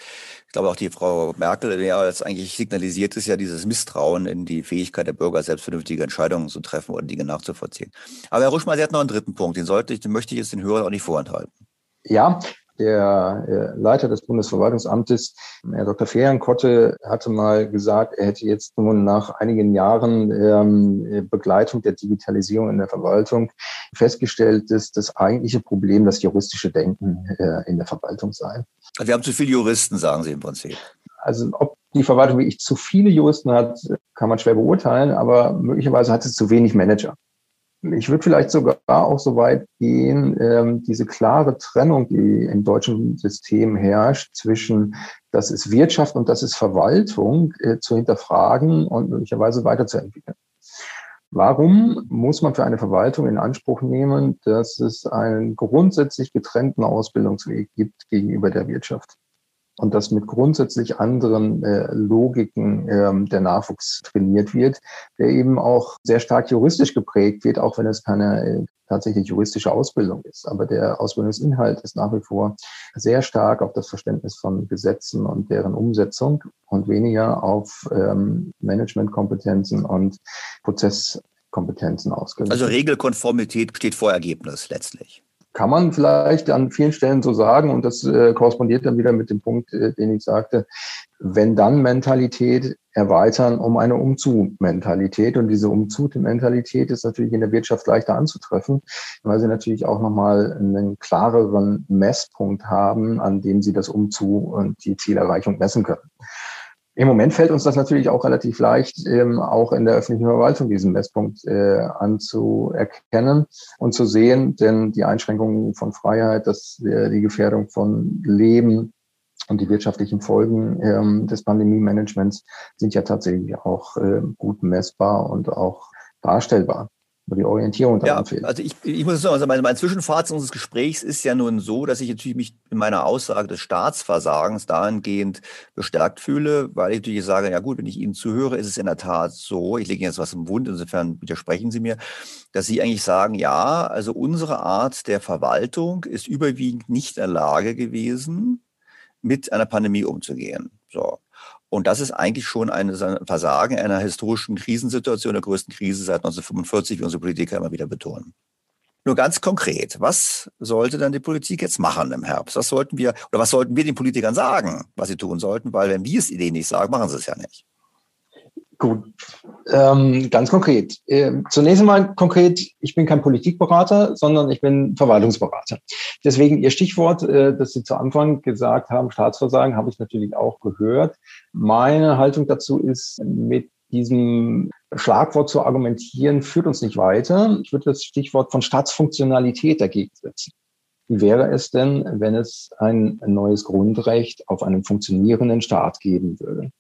ich glaube auch die Frau Merkel, ja, jetzt eigentlich signalisiert ist ja dieses Misstrauen in die Fähigkeit der Bürger, selbst vernünftige Entscheidungen zu treffen oder Dinge nachzuvollziehen. Aber Herr Ruschmann, Sie hat noch einen dritten Punkt, den sollte ich, den möchte ich jetzt den Hörern auch nicht vorenthalten. Ja, der äh, Leiter des Bundesverwaltungsamtes, Herr Dr. Ferienkotte, hatte mal gesagt, er hätte jetzt nun nach einigen Jahren ähm, Begleitung der Digitalisierung in der Verwaltung festgestellt, dass das eigentliche Problem das juristische Denken äh, in der Verwaltung sei. Also wir haben zu viele Juristen, sagen Sie im Prinzip. Also ob die Verwaltung wie ich zu viele Juristen hat, kann man schwer beurteilen, aber möglicherweise hat es zu wenig Manager. Ich würde vielleicht sogar auch so weit gehen, ähm, diese klare Trennung, die im deutschen System herrscht, zwischen das ist Wirtschaft und das ist Verwaltung, äh, zu hinterfragen und möglicherweise weiterzuentwickeln. Warum muss man für eine Verwaltung in Anspruch nehmen, dass es einen grundsätzlich getrennten Ausbildungsweg gibt gegenüber der Wirtschaft? Und dass mit grundsätzlich anderen äh, Logiken ähm, der Nachwuchs trainiert wird, der eben auch sehr stark juristisch geprägt wird, auch wenn es keine äh, tatsächlich juristische Ausbildung ist. Aber der Ausbildungsinhalt ist nach wie vor sehr stark auf das Verständnis von Gesetzen und deren Umsetzung und weniger auf ähm, Managementkompetenzen und Prozesskompetenzen ausgerichtet. Also Regelkonformität steht vor Ergebnis letztlich kann man vielleicht an vielen Stellen so sagen, und das äh, korrespondiert dann wieder mit dem Punkt, äh, den ich sagte, wenn dann Mentalität erweitern um eine Umzu-Mentalität. Und diese Umzu-Mentalität ist natürlich in der Wirtschaft leichter anzutreffen, weil sie natürlich auch nochmal einen klareren Messpunkt haben, an dem sie das Umzu und die Zielerreichung messen können. Im Moment fällt uns das natürlich auch relativ leicht, ähm, auch in der öffentlichen Verwaltung diesen Messpunkt äh, anzuerkennen und zu sehen, denn die Einschränkungen von Freiheit, das, äh, die Gefährdung von Leben und die wirtschaftlichen Folgen ähm, des Pandemie-Managements sind ja tatsächlich auch äh, gut messbar und auch darstellbar die Orientierung daran ja, fehlt. Also ich, ich muss sagen, also mein, mein Zwischenfazit unseres Gesprächs ist ja nun so, dass ich natürlich mich in meiner Aussage des Staatsversagens dahingehend bestärkt fühle, weil ich natürlich sage, ja gut, wenn ich Ihnen zuhöre, ist es in der Tat so, ich lege Ihnen jetzt was im Wund, insofern widersprechen Sie mir, dass Sie eigentlich sagen, ja, also unsere Art der Verwaltung ist überwiegend nicht in der Lage gewesen, mit einer Pandemie umzugehen. So. Und das ist eigentlich schon ein Versagen einer historischen Krisensituation, der größten Krise seit 1945, wie unsere Politiker immer wieder betonen. Nur ganz konkret, was sollte dann die Politik jetzt machen im Herbst? Was sollten wir, oder was sollten wir den Politikern sagen, was sie tun sollten? Weil wenn wir es ihnen nicht sagen, machen sie es ja nicht. Gut, ähm, ganz konkret. Äh, zunächst einmal konkret, ich bin kein Politikberater, sondern ich bin Verwaltungsberater. Deswegen Ihr Stichwort, äh, das Sie zu Anfang gesagt haben, Staatsversagen, habe ich natürlich auch gehört. Meine Haltung dazu ist, mit diesem Schlagwort zu argumentieren, führt uns nicht weiter. Ich würde das Stichwort von Staatsfunktionalität dagegen setzen. Wie wäre es denn, wenn es ein neues Grundrecht auf einen funktionierenden Staat geben würde?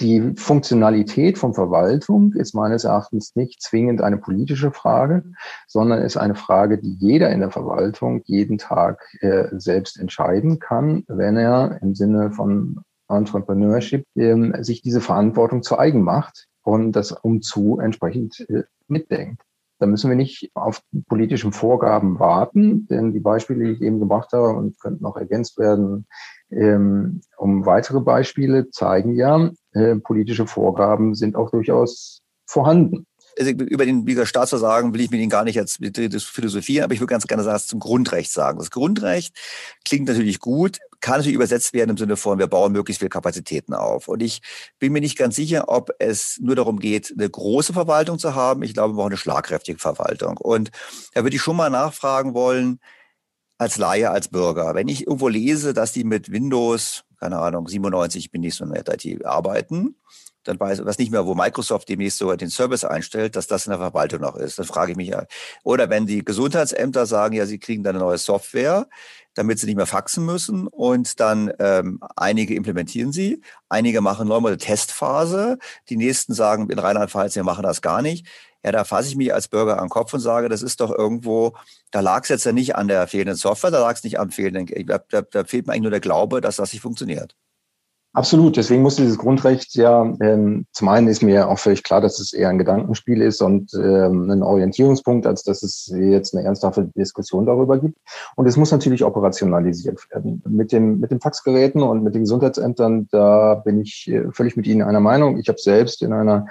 Die Funktionalität von Verwaltung ist meines Erachtens nicht zwingend eine politische Frage, sondern ist eine Frage, die jeder in der Verwaltung jeden Tag äh, selbst entscheiden kann, wenn er im Sinne von Entrepreneurship äh, sich diese Verantwortung zu eigen macht und das umzu entsprechend äh, mitdenkt. Da müssen wir nicht auf politische Vorgaben warten, denn die Beispiele, die ich eben gebracht habe und könnten noch ergänzt werden, ähm, um weitere Beispiele zeigen ja, äh, politische Vorgaben sind auch durchaus vorhanden. Also über den über Staatsversagen will ich mit Ihnen gar nicht jetzt philosophieren, aber ich würde ganz gerne sagen, zum Grundrecht sagen. Das Grundrecht klingt natürlich gut, kann natürlich übersetzt werden im Sinne von, wir bauen möglichst viel Kapazitäten auf. Und ich bin mir nicht ganz sicher, ob es nur darum geht, eine große Verwaltung zu haben. Ich glaube, wir brauchen eine schlagkräftige Verwaltung. Und da würde ich schon mal nachfragen wollen, als Laie, als Bürger. Wenn ich irgendwo lese, dass die mit Windows, keine Ahnung, 97 bin ich so eine IT arbeiten, dann weiß was nicht mehr, wo Microsoft demnächst sogar den Service einstellt, dass das in der Verwaltung noch ist. Dann frage ich mich ja. Oder wenn die Gesundheitsämter sagen, ja, sie kriegen dann eine neue Software, damit sie nicht mehr faxen müssen und dann ähm, einige implementieren sie, einige machen nochmal eine Testphase, die nächsten sagen in Rheinland-Pfalz, wir machen das gar nicht ja, da fasse ich mich als Bürger an den Kopf und sage, das ist doch irgendwo, da lag es jetzt ja nicht an der fehlenden Software, da lag es nicht am fehlenden, da, da, da fehlt mir eigentlich nur der Glaube, dass das nicht funktioniert. Absolut, deswegen muss dieses Grundrecht ja, ähm, zum einen ist mir auch völlig klar, dass es eher ein Gedankenspiel ist und ähm, ein Orientierungspunkt, als dass es jetzt eine ernsthafte Diskussion darüber gibt. Und es muss natürlich operationalisiert werden. Mit, dem, mit den Faxgeräten und mit den Gesundheitsämtern, da bin ich äh, völlig mit Ihnen einer Meinung. Ich habe selbst in einer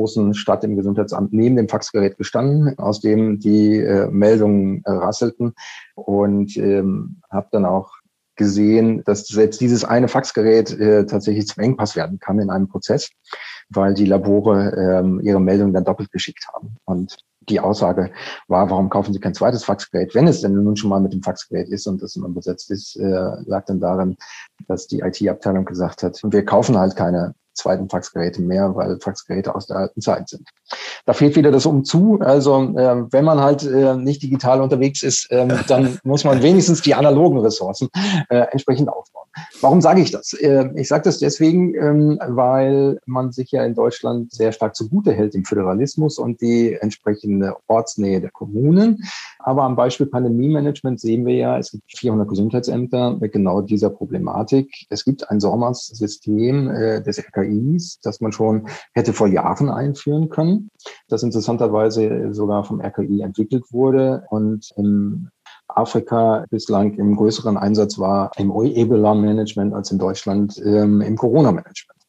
großen Stadt im Gesundheitsamt neben dem Faxgerät gestanden, aus dem die äh, Meldungen äh, rasselten und ähm, habe dann auch gesehen, dass selbst dieses eine Faxgerät äh, tatsächlich zum Engpass werden kann in einem Prozess, weil die Labore ähm, ihre Meldungen dann doppelt geschickt haben. Und die Aussage war, warum kaufen Sie kein zweites Faxgerät, wenn es denn nun schon mal mit dem Faxgerät ist und das immer besetzt ist, äh, lag dann darin, dass die IT-Abteilung gesagt hat, wir kaufen halt keine zweiten Faxgeräte mehr, weil Faxgeräte aus der alten Zeit sind. Da fehlt wieder das Umzu. Also äh, wenn man halt äh, nicht digital unterwegs ist, äh, dann muss man wenigstens die analogen Ressourcen äh, entsprechend aufbauen. Warum sage ich das? Äh, ich sage das deswegen, ähm, weil man sich ja in Deutschland sehr stark zugute hält im Föderalismus und die entsprechende Ortsnähe der Kommunen. Aber am Beispiel Pandemie-Management sehen wir ja, es gibt 400 Gesundheitsämter mit genau dieser Problematik. Es gibt ein SORMAS-System äh, des RKIs, das man schon hätte vor Jahren einführen können, das interessanterweise sogar vom RKI entwickelt wurde und im Afrika bislang im größeren Einsatz war im Ebola-Management als in Deutschland ähm, im Corona-Management.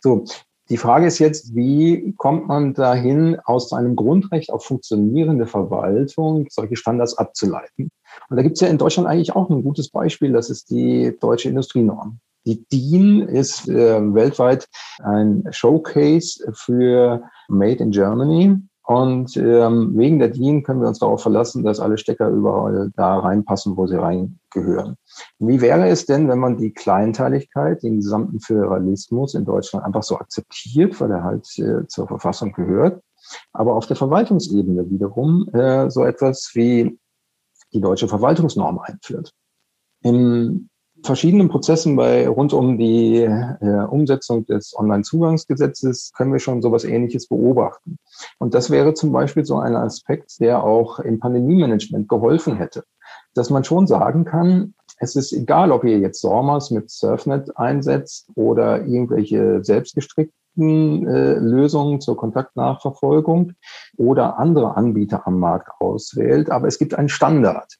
So, die Frage ist jetzt, wie kommt man dahin, aus einem Grundrecht auf funktionierende Verwaltung solche Standards abzuleiten? Und da gibt es ja in Deutschland eigentlich auch ein gutes Beispiel, das ist die deutsche Industrienorm. Die DIN ist äh, weltweit ein Showcase für Made in Germany. Und ähm, wegen der DIN können wir uns darauf verlassen, dass alle Stecker überall da reinpassen, wo sie reingehören. Wie wäre es denn, wenn man die Kleinteiligkeit, den gesamten Föderalismus in Deutschland einfach so akzeptiert, weil er halt äh, zur Verfassung gehört, aber auf der Verwaltungsebene wiederum äh, so etwas wie die deutsche Verwaltungsnorm einführt? Im verschiedenen Prozessen bei rund um die äh, Umsetzung des Onlinezugangsgesetzes können wir schon sowas Ähnliches beobachten. Und das wäre zum Beispiel so ein Aspekt, der auch im Pandemie-Management geholfen hätte, dass man schon sagen kann, es ist egal, ob ihr jetzt SORMAS mit Surfnet einsetzt oder irgendwelche selbstgestrickten äh, Lösungen zur Kontaktnachverfolgung oder andere Anbieter am Markt auswählt, aber es gibt einen Standard.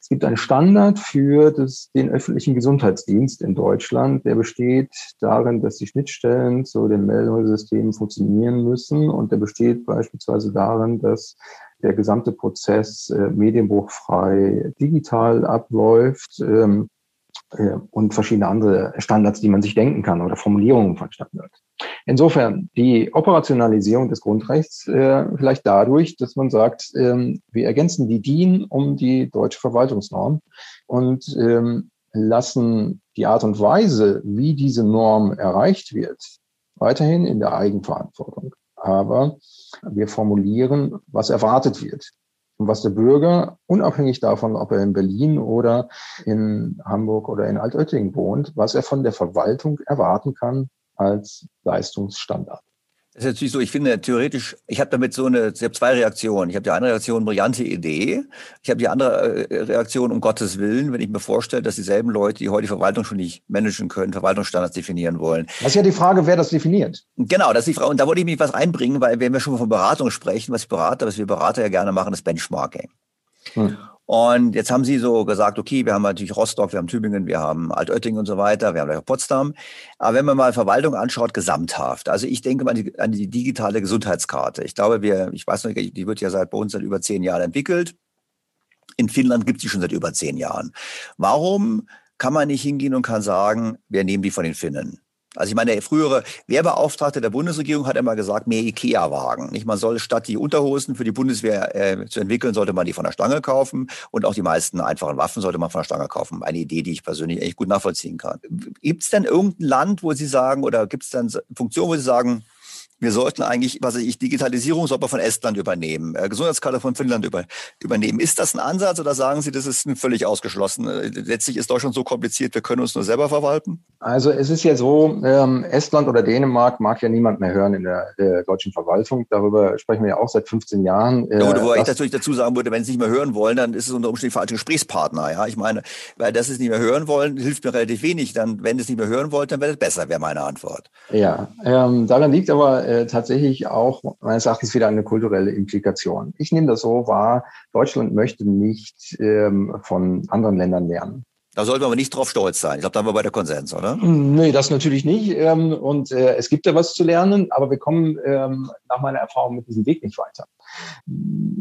Es gibt einen Standard für das, den öffentlichen Gesundheitsdienst in Deutschland. Der besteht darin, dass die Schnittstellen zu den Meldungssystemen funktionieren müssen. Und der besteht beispielsweise darin, dass der gesamte Prozess äh, medienbruchfrei digital abläuft. Ähm, äh, und verschiedene andere Standards, die man sich denken kann oder Formulierungen von Standards. Insofern die Operationalisierung des Grundrechts äh, vielleicht dadurch, dass man sagt, ähm, wir ergänzen die DIN um die deutsche Verwaltungsnorm und ähm, lassen die Art und Weise, wie diese Norm erreicht wird, weiterhin in der Eigenverantwortung. Aber wir formulieren, was erwartet wird und was der Bürger, unabhängig davon, ob er in Berlin oder in Hamburg oder in Altötting wohnt, was er von der Verwaltung erwarten kann als Leistungsstandard. Das ist natürlich so, ich finde theoretisch, ich habe damit so eine, ich habe zwei Reaktionen. Ich habe die eine Reaktion, brillante Idee. Ich habe die andere äh, Reaktion, um Gottes Willen, wenn ich mir vorstelle, dass dieselben Leute, die heute die Verwaltung schon nicht managen können, Verwaltungsstandards definieren wollen. Das ist ja die Frage, wer das definiert. Genau, das ist die Frage. Und da wollte ich mich was einbringen, weil wenn wir schon von Beratung sprechen, was Berater, was wir Berater ja gerne machen, ist Benchmarking. Hm. Und jetzt haben sie so gesagt, okay, wir haben natürlich Rostock, wir haben Tübingen, wir haben Altötting und so weiter, wir haben auch Potsdam. Aber wenn man mal Verwaltung anschaut, gesamthaft. Also ich denke mal an die, an die digitale Gesundheitskarte. Ich glaube, wir, ich weiß noch, die wird ja seit bei uns seit über zehn Jahren entwickelt. In Finnland gibt es die schon seit über zehn Jahren. Warum kann man nicht hingehen und kann sagen, wir nehmen die von den Finnen? Also ich meine, der frühere Wehrbeauftragte der Bundesregierung hat immer gesagt, mehr Ikea-Wagen. Man soll statt die Unterhosen für die Bundeswehr äh, zu entwickeln, sollte man die von der Stange kaufen und auch die meisten einfachen Waffen sollte man von der Stange kaufen. Eine Idee, die ich persönlich echt gut nachvollziehen kann. Gibt es denn irgendein Land, wo Sie sagen, oder gibt es dann Funktionen, wo Sie sagen, wir sollten eigentlich, was weiß ich, Digitalisierung man von Estland übernehmen, äh, Gesundheitskarte von Finnland über, übernehmen. Ist das ein Ansatz oder sagen Sie, das ist völlig ausgeschlossen? Äh, letztlich ist Deutschland so kompliziert, wir können uns nur selber verwalten? Also es ist ja so, ähm, Estland oder Dänemark mag ja niemand mehr hören in der, der deutschen Verwaltung. Darüber sprechen wir ja auch seit 15 Jahren. Äh, ja, wo ich natürlich dazu sagen würde, wenn Sie nicht mehr hören wollen, dann ist es unter Umständen falsche Gesprächspartner. Ja, ich meine, weil das es nicht mehr hören wollen, hilft mir relativ wenig. Dann, wenn es nicht mehr hören wollt, dann wäre es besser, wäre meine Antwort. Ja, ähm, daran liegt aber äh, tatsächlich auch meines Erachtens wieder eine kulturelle Implikation. Ich nehme das so wahr, Deutschland möchte nicht ähm, von anderen Ländern lernen. Da sollten wir aber nicht drauf stolz sein. Ich glaube, da haben wir beide Konsens, oder? Nee, das natürlich nicht. Ähm, und äh, es gibt ja was zu lernen, aber wir kommen ähm, nach meiner Erfahrung mit diesem Weg nicht weiter.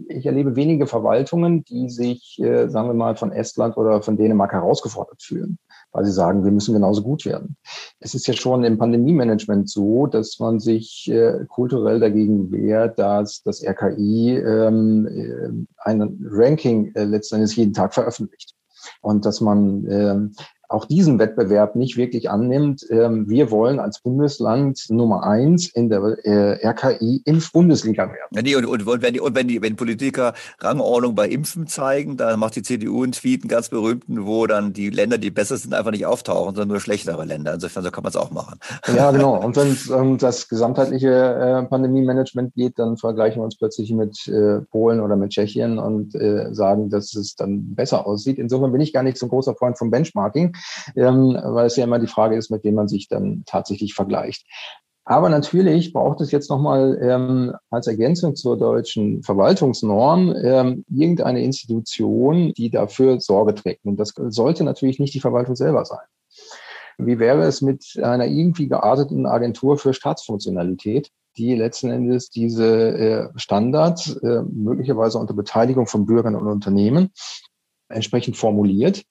Ich erlebe wenige Verwaltungen, die sich, äh, sagen wir mal, von Estland oder von Dänemark herausgefordert fühlen weil sie sagen, wir müssen genauso gut werden. Es ist ja schon im Pandemie-Management so, dass man sich äh, kulturell dagegen wehrt, dass das RKI ähm, äh, ein Ranking äh, letztendlich jeden Tag veröffentlicht. Und dass man ähm, auch diesen Wettbewerb nicht wirklich annimmt. Ähm, wir wollen als Bundesland Nummer eins in der äh, RKI Impf-Bundesliga werden. Ja, nee, und, und, und, wenn die, und wenn die wenn Politiker Rangordnung bei Impfen zeigen, dann macht die CDU einen Tweet, einen ganz berühmten, wo dann die Länder, die besser sind, einfach nicht auftauchen, sondern nur schlechtere Länder. Insofern so kann man es auch machen. Ja, genau. Und wenn es um das gesamtheitliche äh, Pandemie-Management geht, dann vergleichen wir uns plötzlich mit äh, Polen oder mit Tschechien und äh, sagen, dass es dann besser aussieht. Insofern bin ich gar nicht so ein großer Freund vom Benchmarking ähm, weil es ja immer die Frage ist, mit wem man sich dann tatsächlich vergleicht. Aber natürlich braucht es jetzt nochmal ähm, als Ergänzung zur deutschen Verwaltungsnorm ähm, irgendeine Institution, die dafür Sorge trägt. Und das sollte natürlich nicht die Verwaltung selber sein. Wie wäre es mit einer irgendwie gearteten Agentur für Staatsfunktionalität, die letzten Endes diese äh, Standards äh, möglicherweise unter Beteiligung von Bürgern und Unternehmen entsprechend formuliert,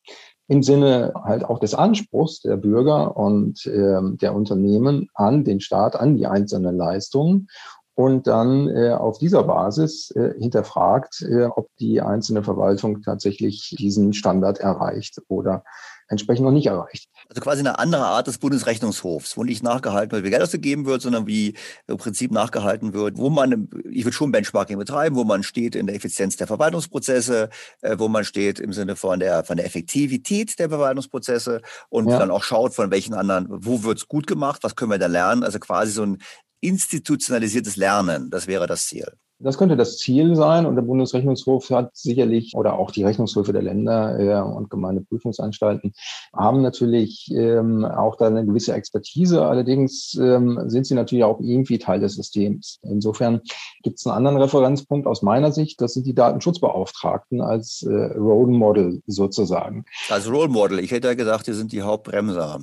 im Sinne halt auch des Anspruchs der Bürger und äh, der Unternehmen an den Staat, an die einzelnen Leistungen und dann äh, auf dieser Basis äh, hinterfragt, äh, ob die einzelne Verwaltung tatsächlich diesen Standard erreicht oder entsprechend noch nicht erreicht. Also quasi eine andere Art des Bundesrechnungshofs, wo nicht nachgehalten wird, wie Geld ausgegeben wird, sondern wie im Prinzip nachgehalten wird, wo man, ich würde schon Benchmarking betreiben, wo man steht in der Effizienz der Verwaltungsprozesse, äh, wo man steht im Sinne von der, von der Effektivität der Verwaltungsprozesse und ja. dann auch schaut, von welchen anderen, wo wird's gut gemacht, was können wir da lernen, also quasi so ein institutionalisiertes Lernen, das wäre das Ziel. Das könnte das Ziel sein und der Bundesrechnungshof hat sicherlich oder auch die Rechnungshöfe der Länder äh, und Gemeindeprüfungsanstalten haben natürlich ähm, auch da eine gewisse Expertise. Allerdings ähm, sind sie natürlich auch irgendwie Teil des Systems. Insofern gibt es einen anderen Referenzpunkt aus meiner Sicht. Das sind die Datenschutzbeauftragten als äh, Role Model sozusagen. Als Role Model. Ich hätte ja gedacht, die sind die Hauptbremser.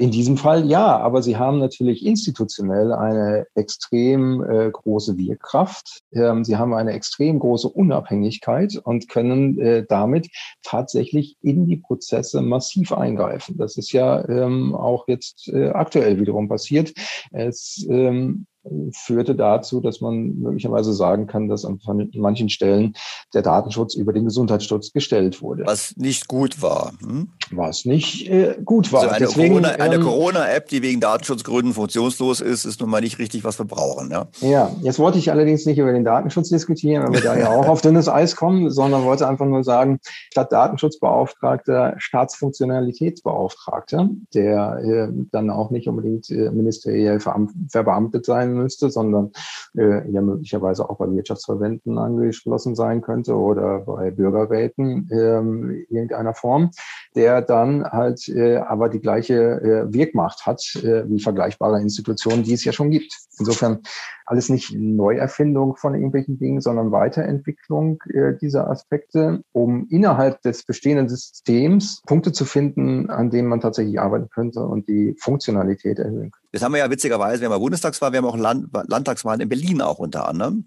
In diesem Fall ja, aber sie haben natürlich institutionell eine extrem äh, große Wirkkraft. Ähm, sie haben eine extrem große Unabhängigkeit und können äh, damit tatsächlich in die Prozesse massiv eingreifen. Das ist ja ähm, auch jetzt äh, aktuell wiederum passiert. Es ähm, führte dazu, dass man möglicherweise sagen kann, dass an manchen Stellen der Datenschutz über den Gesundheitsschutz gestellt wurde. Was nicht gut war. Hm? Was nicht äh, gut war. Also eine Deswegen, Corona, eine ähm, Corona-App, die wegen Datenschutzgründen funktionslos ist, ist nun mal nicht richtig, was wir brauchen. Ja, ja jetzt wollte ich allerdings nicht über den Datenschutz diskutieren, weil wir da ja auch auf dünnes Eis kommen, sondern wollte einfach nur sagen, statt Datenschutzbeauftragter, Staatsfunktionalitätsbeauftragter, der äh, dann auch nicht unbedingt äh, ministeriell verbeamtet sein sein müsste, sondern äh, ja möglicherweise auch bei Wirtschaftsverbänden angeschlossen sein könnte oder bei Bürgerräten ähm, irgendeiner Form, der dann halt äh, aber die gleiche äh, Wirkmacht hat äh, wie vergleichbare Institutionen, die es ja schon gibt. Insofern alles nicht Neuerfindung von irgendwelchen Dingen, sondern Weiterentwicklung äh, dieser Aspekte, um innerhalb des bestehenden Systems Punkte zu finden, an denen man tatsächlich arbeiten könnte und die Funktionalität erhöhen könnte. Das haben wir ja witzigerweise, wir haben ja Bundestagswahl, wir haben auch Land Landtagswahlen in Berlin auch unter anderem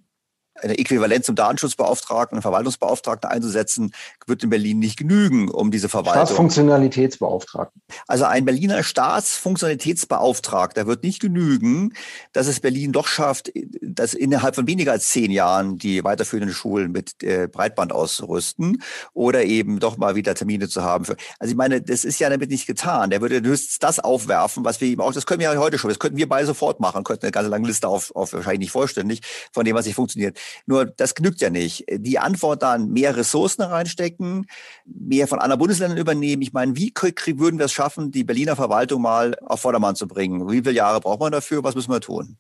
eine Äquivalenz zum Datenschutzbeauftragten, einen Verwaltungsbeauftragten einzusetzen, wird in Berlin nicht genügen, um diese Verwaltung. Staatsfunktionalitätsbeauftragten. Also ein Berliner Staatsfunktionalitätsbeauftragter wird nicht genügen, dass es Berlin doch schafft, dass innerhalb von weniger als zehn Jahren die weiterführenden Schulen mit äh, Breitband auszurüsten oder eben doch mal wieder Termine zu haben. Für, also ich meine, das ist ja damit nicht getan. Der würde höchstens das aufwerfen, was wir eben auch, das können wir ja heute schon, das könnten wir beide sofort machen, könnten eine ganze lange Liste auf, auf wahrscheinlich nicht vollständig, von dem, was nicht funktioniert. Nur das genügt ja nicht. Die Antwort dann mehr Ressourcen reinstecken, mehr von anderen Bundesländern übernehmen. Ich meine, wie würden wir es schaffen, die Berliner Verwaltung mal auf Vordermann zu bringen? Wie viele Jahre braucht man dafür? Was müssen wir tun?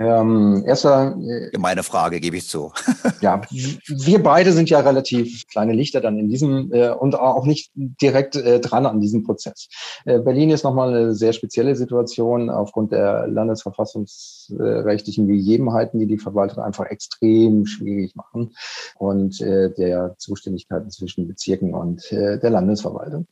Ähm, erster. Äh, Meine Frage, gebe ich zu. ja, wir beide sind ja relativ kleine Lichter dann in diesem äh, und auch nicht direkt äh, dran an diesem Prozess. Äh, Berlin ist nochmal eine sehr spezielle Situation aufgrund der landesverfassungsrechtlichen Gegebenheiten, die die Verwaltung einfach extrem schwierig machen und äh, der Zuständigkeiten zwischen Bezirken und äh, der Landesverwaltung.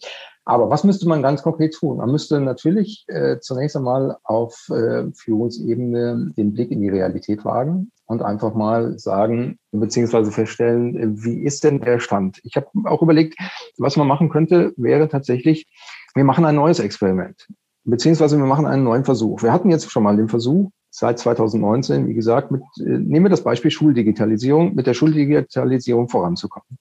Aber was müsste man ganz konkret tun? Man müsste natürlich äh, zunächst einmal auf äh, Führungsebene den Blick in die Realität wagen und einfach mal sagen, beziehungsweise feststellen, äh, wie ist denn der Stand? Ich habe auch überlegt, was man machen könnte, wäre tatsächlich, wir machen ein neues Experiment, beziehungsweise wir machen einen neuen Versuch. Wir hatten jetzt schon mal den Versuch, seit 2019, wie gesagt, mit, äh, nehmen wir das Beispiel Schuldigitalisierung, mit der Schuldigitalisierung voranzukommen.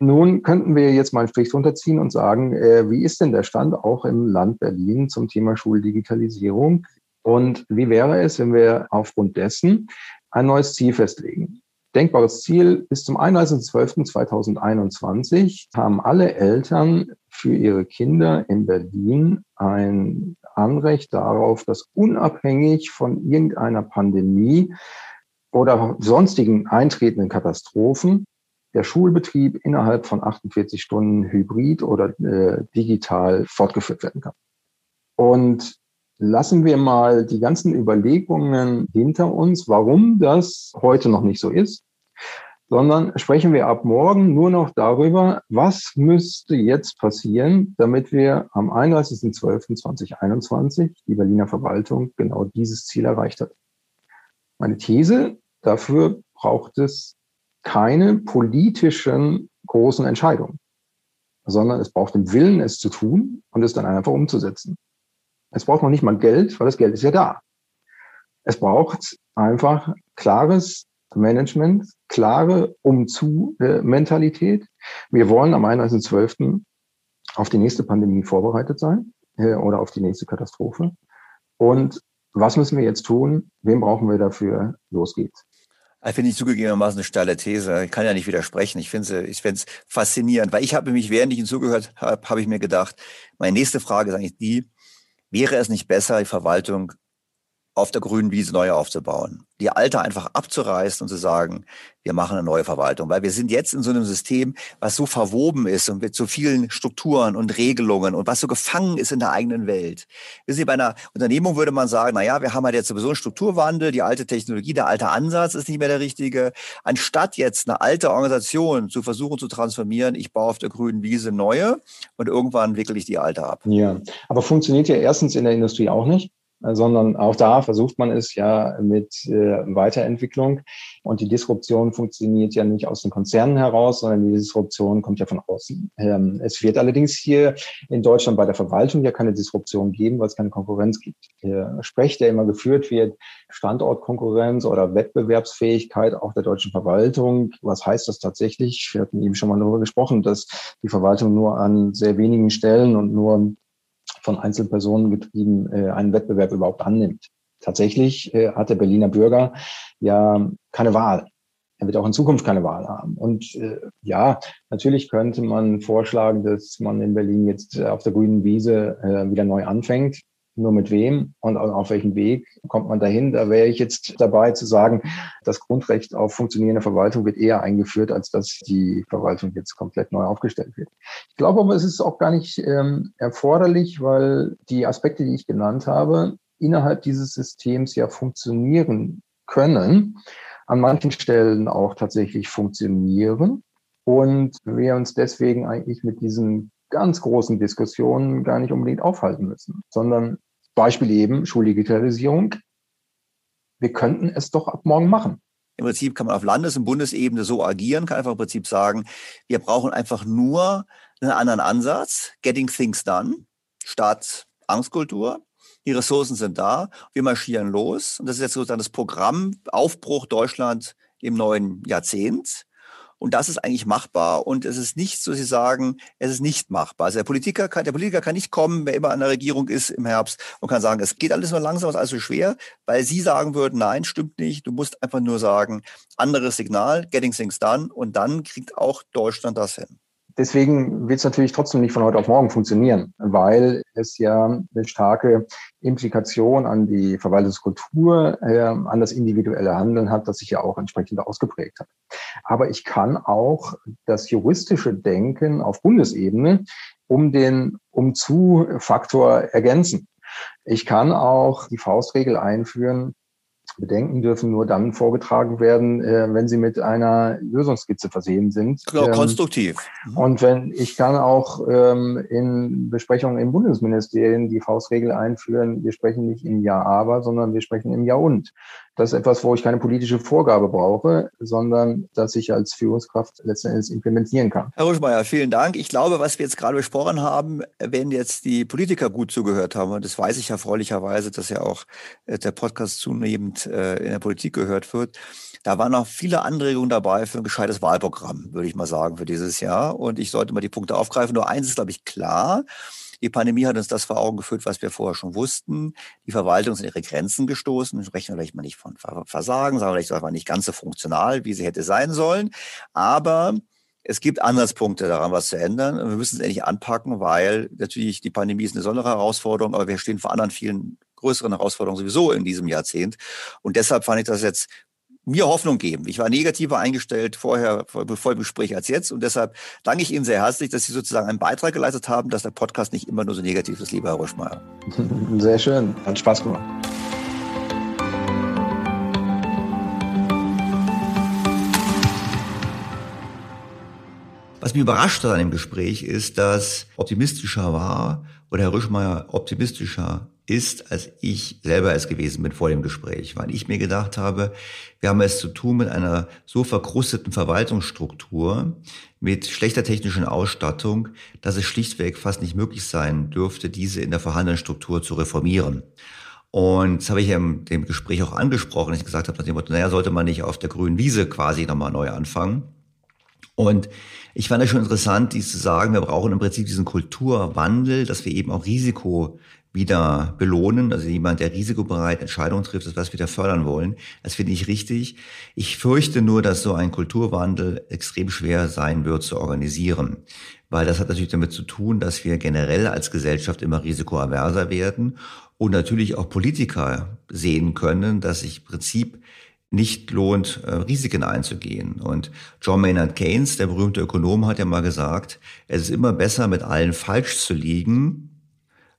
Nun könnten wir jetzt mal einen Strich drunter ziehen und sagen, äh, wie ist denn der Stand auch im Land Berlin zum Thema Schuldigitalisierung? Und wie wäre es, wenn wir aufgrund dessen ein neues Ziel festlegen? Denkbares Ziel, bis zum 31.12.2021 haben alle Eltern für ihre Kinder in Berlin ein Anrecht darauf, dass unabhängig von irgendeiner Pandemie oder sonstigen eintretenden Katastrophen der Schulbetrieb innerhalb von 48 Stunden hybrid oder äh, digital fortgeführt werden kann. Und lassen wir mal die ganzen Überlegungen hinter uns, warum das heute noch nicht so ist, sondern sprechen wir ab morgen nur noch darüber, was müsste jetzt passieren, damit wir am 31.12.2021 die Berliner Verwaltung genau dieses Ziel erreicht hat. Meine These, dafür braucht es keine politischen großen Entscheidungen, sondern es braucht den Willen, es zu tun und es dann einfach umzusetzen. Es braucht noch nicht mal Geld, weil das Geld ist ja da. Es braucht einfach klares Management, klare Umzu-Mentalität. Wir wollen am 31.12. auf die nächste Pandemie vorbereitet sein äh, oder auf die nächste Katastrophe. Und was müssen wir jetzt tun? Wem brauchen wir dafür? Los geht's. Ich finde ich zugegebenermaßen eine steile These. Ich kann ja nicht widersprechen. Ich finde es ich find's faszinierend, weil ich habe mich, während ich Ihnen zugehört habe, habe ich mir gedacht, meine nächste Frage ist eigentlich die, wäre es nicht besser, die Verwaltung auf der grünen Wiese neu aufzubauen. Die alte einfach abzureißen und zu sagen, wir machen eine neue Verwaltung. Weil wir sind jetzt in so einem System, was so verwoben ist und mit so vielen Strukturen und Regelungen und was so gefangen ist in der eigenen Welt. Wissen Sie, bei einer Unternehmung würde man sagen, na ja, wir haben halt jetzt sowieso einen Strukturwandel, die alte Technologie, der alte Ansatz ist nicht mehr der richtige. Anstatt jetzt eine alte Organisation zu versuchen zu transformieren, ich baue auf der grünen Wiese neue und irgendwann wickle ich die alte ab. Ja, aber funktioniert ja erstens in der Industrie auch nicht sondern auch da versucht man es ja mit äh, Weiterentwicklung. Und die Disruption funktioniert ja nicht aus den Konzernen heraus, sondern die Disruption kommt ja von außen. Ähm, es wird allerdings hier in Deutschland bei der Verwaltung ja keine Disruption geben, weil es keine Konkurrenz gibt. Der Sprech, der immer geführt wird, Standortkonkurrenz oder Wettbewerbsfähigkeit auch der deutschen Verwaltung. Was heißt das tatsächlich? Wir hatten eben schon mal darüber gesprochen, dass die Verwaltung nur an sehr wenigen Stellen und nur von Einzelpersonen getrieben äh, einen Wettbewerb überhaupt annimmt. Tatsächlich äh, hat der Berliner Bürger ja keine Wahl. Er wird auch in Zukunft keine Wahl haben. Und äh, ja, natürlich könnte man vorschlagen, dass man in Berlin jetzt auf der grünen Wiese äh, wieder neu anfängt nur mit wem und auf welchem Weg kommt man dahin. Da wäre ich jetzt dabei zu sagen, das Grundrecht auf funktionierende Verwaltung wird eher eingeführt, als dass die Verwaltung jetzt komplett neu aufgestellt wird. Ich glaube aber, es ist auch gar nicht ähm, erforderlich, weil die Aspekte, die ich genannt habe, innerhalb dieses Systems ja funktionieren können, an manchen Stellen auch tatsächlich funktionieren und wir uns deswegen eigentlich mit diesen ganz großen Diskussionen gar nicht unbedingt aufhalten müssen, sondern Beispiel eben Schuldigitalisierung. Wir könnten es doch ab morgen machen. Im Prinzip kann man auf Landes- und Bundesebene so agieren, kann einfach im Prinzip sagen, wir brauchen einfach nur einen anderen Ansatz, getting things done, statt Angstkultur. Die Ressourcen sind da, wir marschieren los. Und das ist jetzt sozusagen das Programm Aufbruch Deutschland im neuen Jahrzehnt. Und das ist eigentlich machbar. Und es ist nicht so, Sie sagen, es ist nicht machbar. Also der Politiker kann, der Politiker kann nicht kommen, wer immer an der Regierung ist im Herbst und kann sagen, es geht alles nur langsam, es ist alles so schwer, weil Sie sagen würden, nein, stimmt nicht. Du musst einfach nur sagen, anderes Signal, getting things done. Und dann kriegt auch Deutschland das hin. Deswegen wird es natürlich trotzdem nicht von heute auf morgen funktionieren, weil es ja eine starke Implikation an die Verwaltungskultur, äh, an das individuelle Handeln hat, das sich ja auch entsprechend ausgeprägt hat. Aber ich kann auch das juristische Denken auf Bundesebene um den Umzu-Faktor ergänzen. Ich kann auch die Faustregel einführen, Bedenken dürfen nur dann vorgetragen werden, äh, wenn sie mit einer Lösungskizze versehen sind. Genau, ähm, konstruktiv. Mhm. Und wenn ich kann auch ähm, in Besprechungen im Bundesministerien die Faustregel einführen, wir sprechen nicht im Ja aber, sondern wir sprechen im Ja und. Das ist etwas, wo ich keine politische Vorgabe brauche, sondern dass ich als Führungskraft letzten Endes implementieren kann. Herr Ruschmeier, vielen Dank. Ich glaube, was wir jetzt gerade besprochen haben, wenn jetzt die Politiker gut zugehört haben, und das weiß ich erfreulicherweise, dass ja auch äh, der Podcast zunehmend äh, in der Politik gehört wird, da waren noch viele Anregungen dabei für ein gescheites Wahlprogramm, würde ich mal sagen, für dieses Jahr. Und ich sollte mal die Punkte aufgreifen. Nur eins ist, glaube ich, klar. Die Pandemie hat uns das vor Augen geführt, was wir vorher schon wussten. Die Verwaltung sind ihre Grenzen gestoßen. Sprechen wir vielleicht mal nicht von Versagen, sagen vielleicht einfach nicht ganz so funktional, wie sie hätte sein sollen. Aber es gibt Ansatzpunkte daran, was zu ändern. Wir müssen es endlich anpacken, weil natürlich die Pandemie ist eine besondere Herausforderung, aber wir stehen vor anderen vielen größeren Herausforderungen sowieso in diesem Jahrzehnt. Und deshalb fand ich das jetzt mir Hoffnung geben. Ich war negativer eingestellt vorher vor dem Gespräch als jetzt und deshalb danke ich Ihnen sehr herzlich, dass Sie sozusagen einen Beitrag geleistet haben, dass der Podcast nicht immer nur so negativ ist, lieber Herr Ruschmeier. Sehr schön, hat Spaß gemacht. Was mich überrascht hat an dem Gespräch ist, dass optimistischer war oder Herr Rüschmeier optimistischer ist, als ich selber es gewesen bin vor dem Gespräch, weil ich mir gedacht habe, wir haben es zu tun mit einer so verkrusteten Verwaltungsstruktur, mit schlechter technischen Ausstattung, dass es schlichtweg fast nicht möglich sein dürfte, diese in der vorhandenen Struktur zu reformieren. Und das habe ich in dem Gespräch auch angesprochen, dass ich gesagt habe, naja, sollte man nicht auf der grünen Wiese quasi nochmal neu anfangen. Und ich fand es schon interessant, dies zu sagen, wir brauchen im Prinzip diesen Kulturwandel, dass wir eben auch Risiko wieder belohnen. Also jemand, der risikobereit Entscheidungen trifft, das was wir fördern wollen. Das finde ich richtig. Ich fürchte nur, dass so ein Kulturwandel extrem schwer sein wird zu organisieren. Weil das hat natürlich damit zu tun, dass wir generell als Gesellschaft immer risikoaverser werden und natürlich auch Politiker sehen können, dass sich im Prinzip nicht lohnt, äh, Risiken einzugehen. Und John Maynard Keynes, der berühmte Ökonom, hat ja mal gesagt, es ist immer besser, mit allen falsch zu liegen,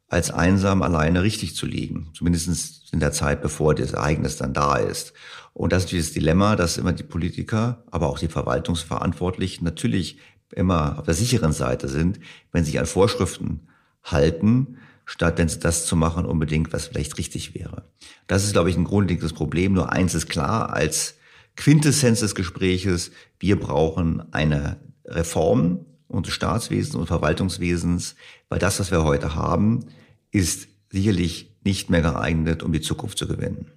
als einsam alleine richtig zu liegen. Zumindest in der Zeit, bevor das Ereignis dann da ist. Und das ist dieses Dilemma, dass immer die Politiker, aber auch die Verwaltungsverantwortlichen natürlich immer auf der sicheren Seite sind, wenn sie sich an Vorschriften halten, statt wenn sie das zu machen unbedingt, was vielleicht richtig wäre. Das ist, glaube ich, ein grundlegendes Problem. Nur eins ist klar, als Quintessenz des Gespräches, wir brauchen eine Reform unseres Staatswesens und Verwaltungswesens, weil das, was wir heute haben, ist sicherlich nicht mehr geeignet, um die Zukunft zu gewinnen.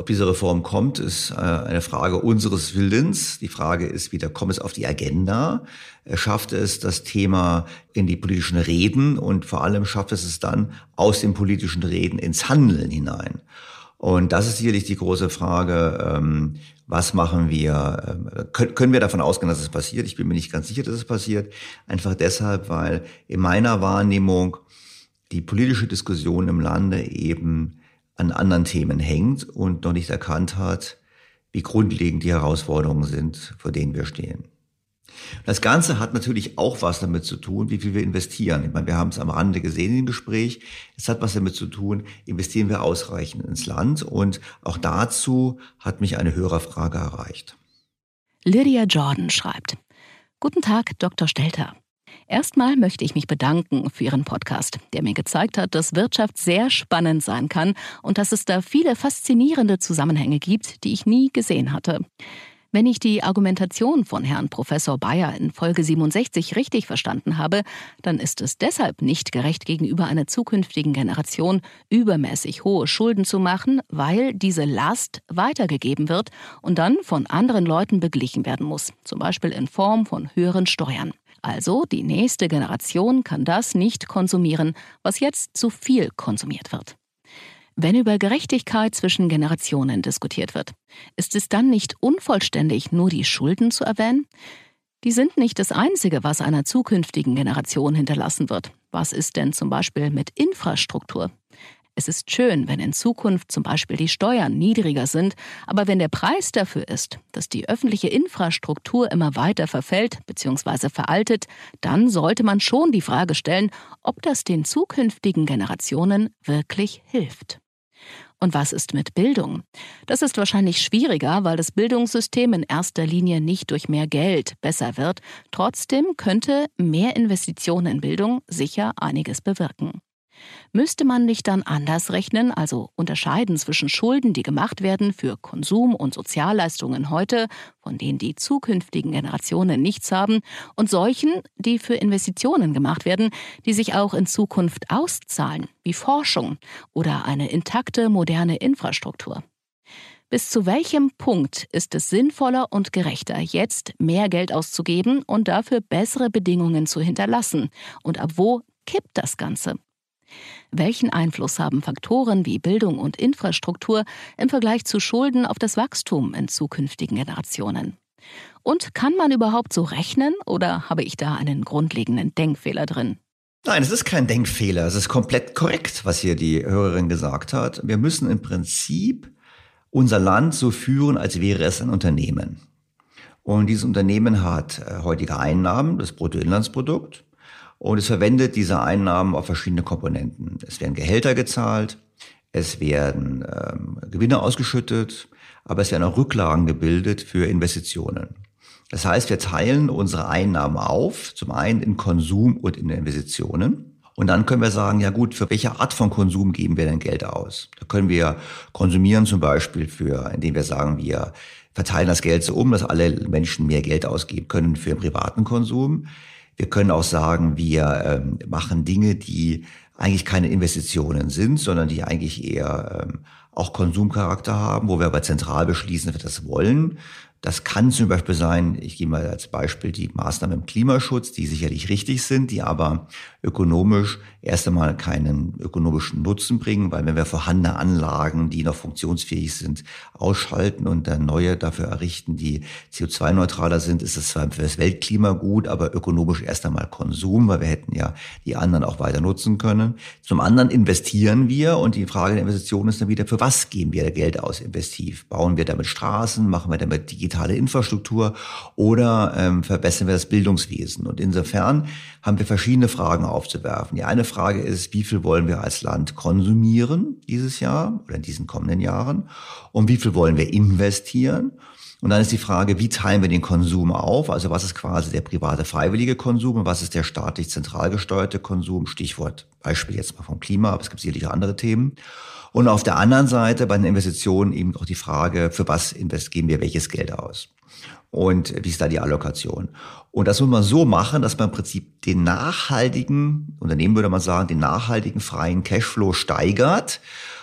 Ob diese Reform kommt, ist äh, eine Frage unseres Willens. Die Frage ist wieder, kommt es auf die Agenda? Schafft es das Thema in die politischen Reden und vor allem schafft es es dann aus den politischen Reden ins Handeln hinein? Und das ist sicherlich die große Frage, ähm, was machen wir? Ähm, können wir davon ausgehen, dass es passiert? Ich bin mir nicht ganz sicher, dass es passiert. Einfach deshalb, weil in meiner Wahrnehmung die politische Diskussion im Lande eben an anderen Themen hängt und noch nicht erkannt hat, wie grundlegend die Herausforderungen sind, vor denen wir stehen. Das Ganze hat natürlich auch was damit zu tun, wie viel wir investieren. Ich meine, wir haben es am Rande gesehen im Gespräch. Es hat was damit zu tun, investieren wir ausreichend ins Land. Und auch dazu hat mich eine Hörerfrage erreicht. Lydia Jordan schreibt, Guten Tag, Dr. Stelter. Erstmal möchte ich mich bedanken für Ihren Podcast, der mir gezeigt hat, dass Wirtschaft sehr spannend sein kann und dass es da viele faszinierende Zusammenhänge gibt, die ich nie gesehen hatte. Wenn ich die Argumentation von Herrn Professor Bayer in Folge 67 richtig verstanden habe, dann ist es deshalb nicht gerecht gegenüber einer zukünftigen Generation, übermäßig hohe Schulden zu machen, weil diese Last weitergegeben wird und dann von anderen Leuten beglichen werden muss, zum Beispiel in Form von höheren Steuern. Also die nächste Generation kann das nicht konsumieren, was jetzt zu viel konsumiert wird. Wenn über Gerechtigkeit zwischen Generationen diskutiert wird, ist es dann nicht unvollständig, nur die Schulden zu erwähnen? Die sind nicht das Einzige, was einer zukünftigen Generation hinterlassen wird. Was ist denn zum Beispiel mit Infrastruktur? Es ist schön, wenn in Zukunft zum Beispiel die Steuern niedriger sind, aber wenn der Preis dafür ist, dass die öffentliche Infrastruktur immer weiter verfällt bzw. veraltet, dann sollte man schon die Frage stellen, ob das den zukünftigen Generationen wirklich hilft. Und was ist mit Bildung? Das ist wahrscheinlich schwieriger, weil das Bildungssystem in erster Linie nicht durch mehr Geld besser wird. Trotzdem könnte mehr Investitionen in Bildung sicher einiges bewirken. Müsste man nicht dann anders rechnen, also unterscheiden zwischen Schulden, die gemacht werden für Konsum und Sozialleistungen heute, von denen die zukünftigen Generationen nichts haben, und solchen, die für Investitionen gemacht werden, die sich auch in Zukunft auszahlen, wie Forschung oder eine intakte moderne Infrastruktur? Bis zu welchem Punkt ist es sinnvoller und gerechter, jetzt mehr Geld auszugeben und dafür bessere Bedingungen zu hinterlassen? Und ab wo kippt das Ganze? Welchen Einfluss haben Faktoren wie Bildung und Infrastruktur im Vergleich zu Schulden auf das Wachstum in zukünftigen Generationen? Und kann man überhaupt so rechnen oder habe ich da einen grundlegenden Denkfehler drin? Nein, es ist kein Denkfehler. Es ist komplett korrekt, was hier die Hörerin gesagt hat. Wir müssen im Prinzip unser Land so führen, als wäre es ein Unternehmen. Und dieses Unternehmen hat äh, heutige Einnahmen, das Bruttoinlandsprodukt. Und es verwendet diese Einnahmen auf verschiedene Komponenten. Es werden Gehälter gezahlt, es werden ähm, Gewinne ausgeschüttet, aber es werden auch Rücklagen gebildet für Investitionen. Das heißt, wir teilen unsere Einnahmen auf, zum einen in Konsum und in Investitionen. Und dann können wir sagen, ja gut, für welche Art von Konsum geben wir denn Geld aus? Da können wir konsumieren zum Beispiel für, indem wir sagen, wir verteilen das Geld so um, dass alle Menschen mehr Geld ausgeben können für privaten Konsum. Wir können auch sagen, wir ähm, machen Dinge, die eigentlich keine Investitionen sind, sondern die eigentlich eher ähm, auch Konsumcharakter haben, wo wir aber zentral beschließen, dass wir das wollen. Das kann zum Beispiel sein, ich gehe mal als Beispiel die Maßnahmen im Klimaschutz, die sicherlich richtig sind, die aber ökonomisch erst einmal keinen ökonomischen Nutzen bringen, weil wenn wir vorhandene Anlagen, die noch funktionsfähig sind, ausschalten und dann neue dafür errichten, die CO2-neutraler sind, ist es zwar für das Weltklima gut, aber ökonomisch erst einmal Konsum, weil wir hätten ja die anderen auch weiter nutzen können. Zum anderen investieren wir und die Frage der Investition ist dann wieder, für was geben wir Geld aus investiv? Bauen wir damit Straßen, machen wir damit digitale Infrastruktur oder ähm, verbessern wir das Bildungswesen? Und insofern haben wir verschiedene Fragen aufzuwerfen. Die eine Frage ist, wie viel wollen wir als Land konsumieren dieses Jahr oder in diesen kommenden Jahren? Und wie viel wollen wir investieren? Und dann ist die Frage, wie teilen wir den Konsum auf? Also was ist quasi der private freiwillige Konsum und was ist der staatlich zentral gesteuerte Konsum? Stichwort Beispiel jetzt mal vom Klima, aber es gibt sicherlich andere Themen. Und auf der anderen Seite bei den Investitionen eben auch die Frage, für was geben wir welches Geld aus? Und wie ist da die Allokation? Und das muss man so machen, dass man im Prinzip den nachhaltigen, Unternehmen würde man sagen, den nachhaltigen freien Cashflow steigert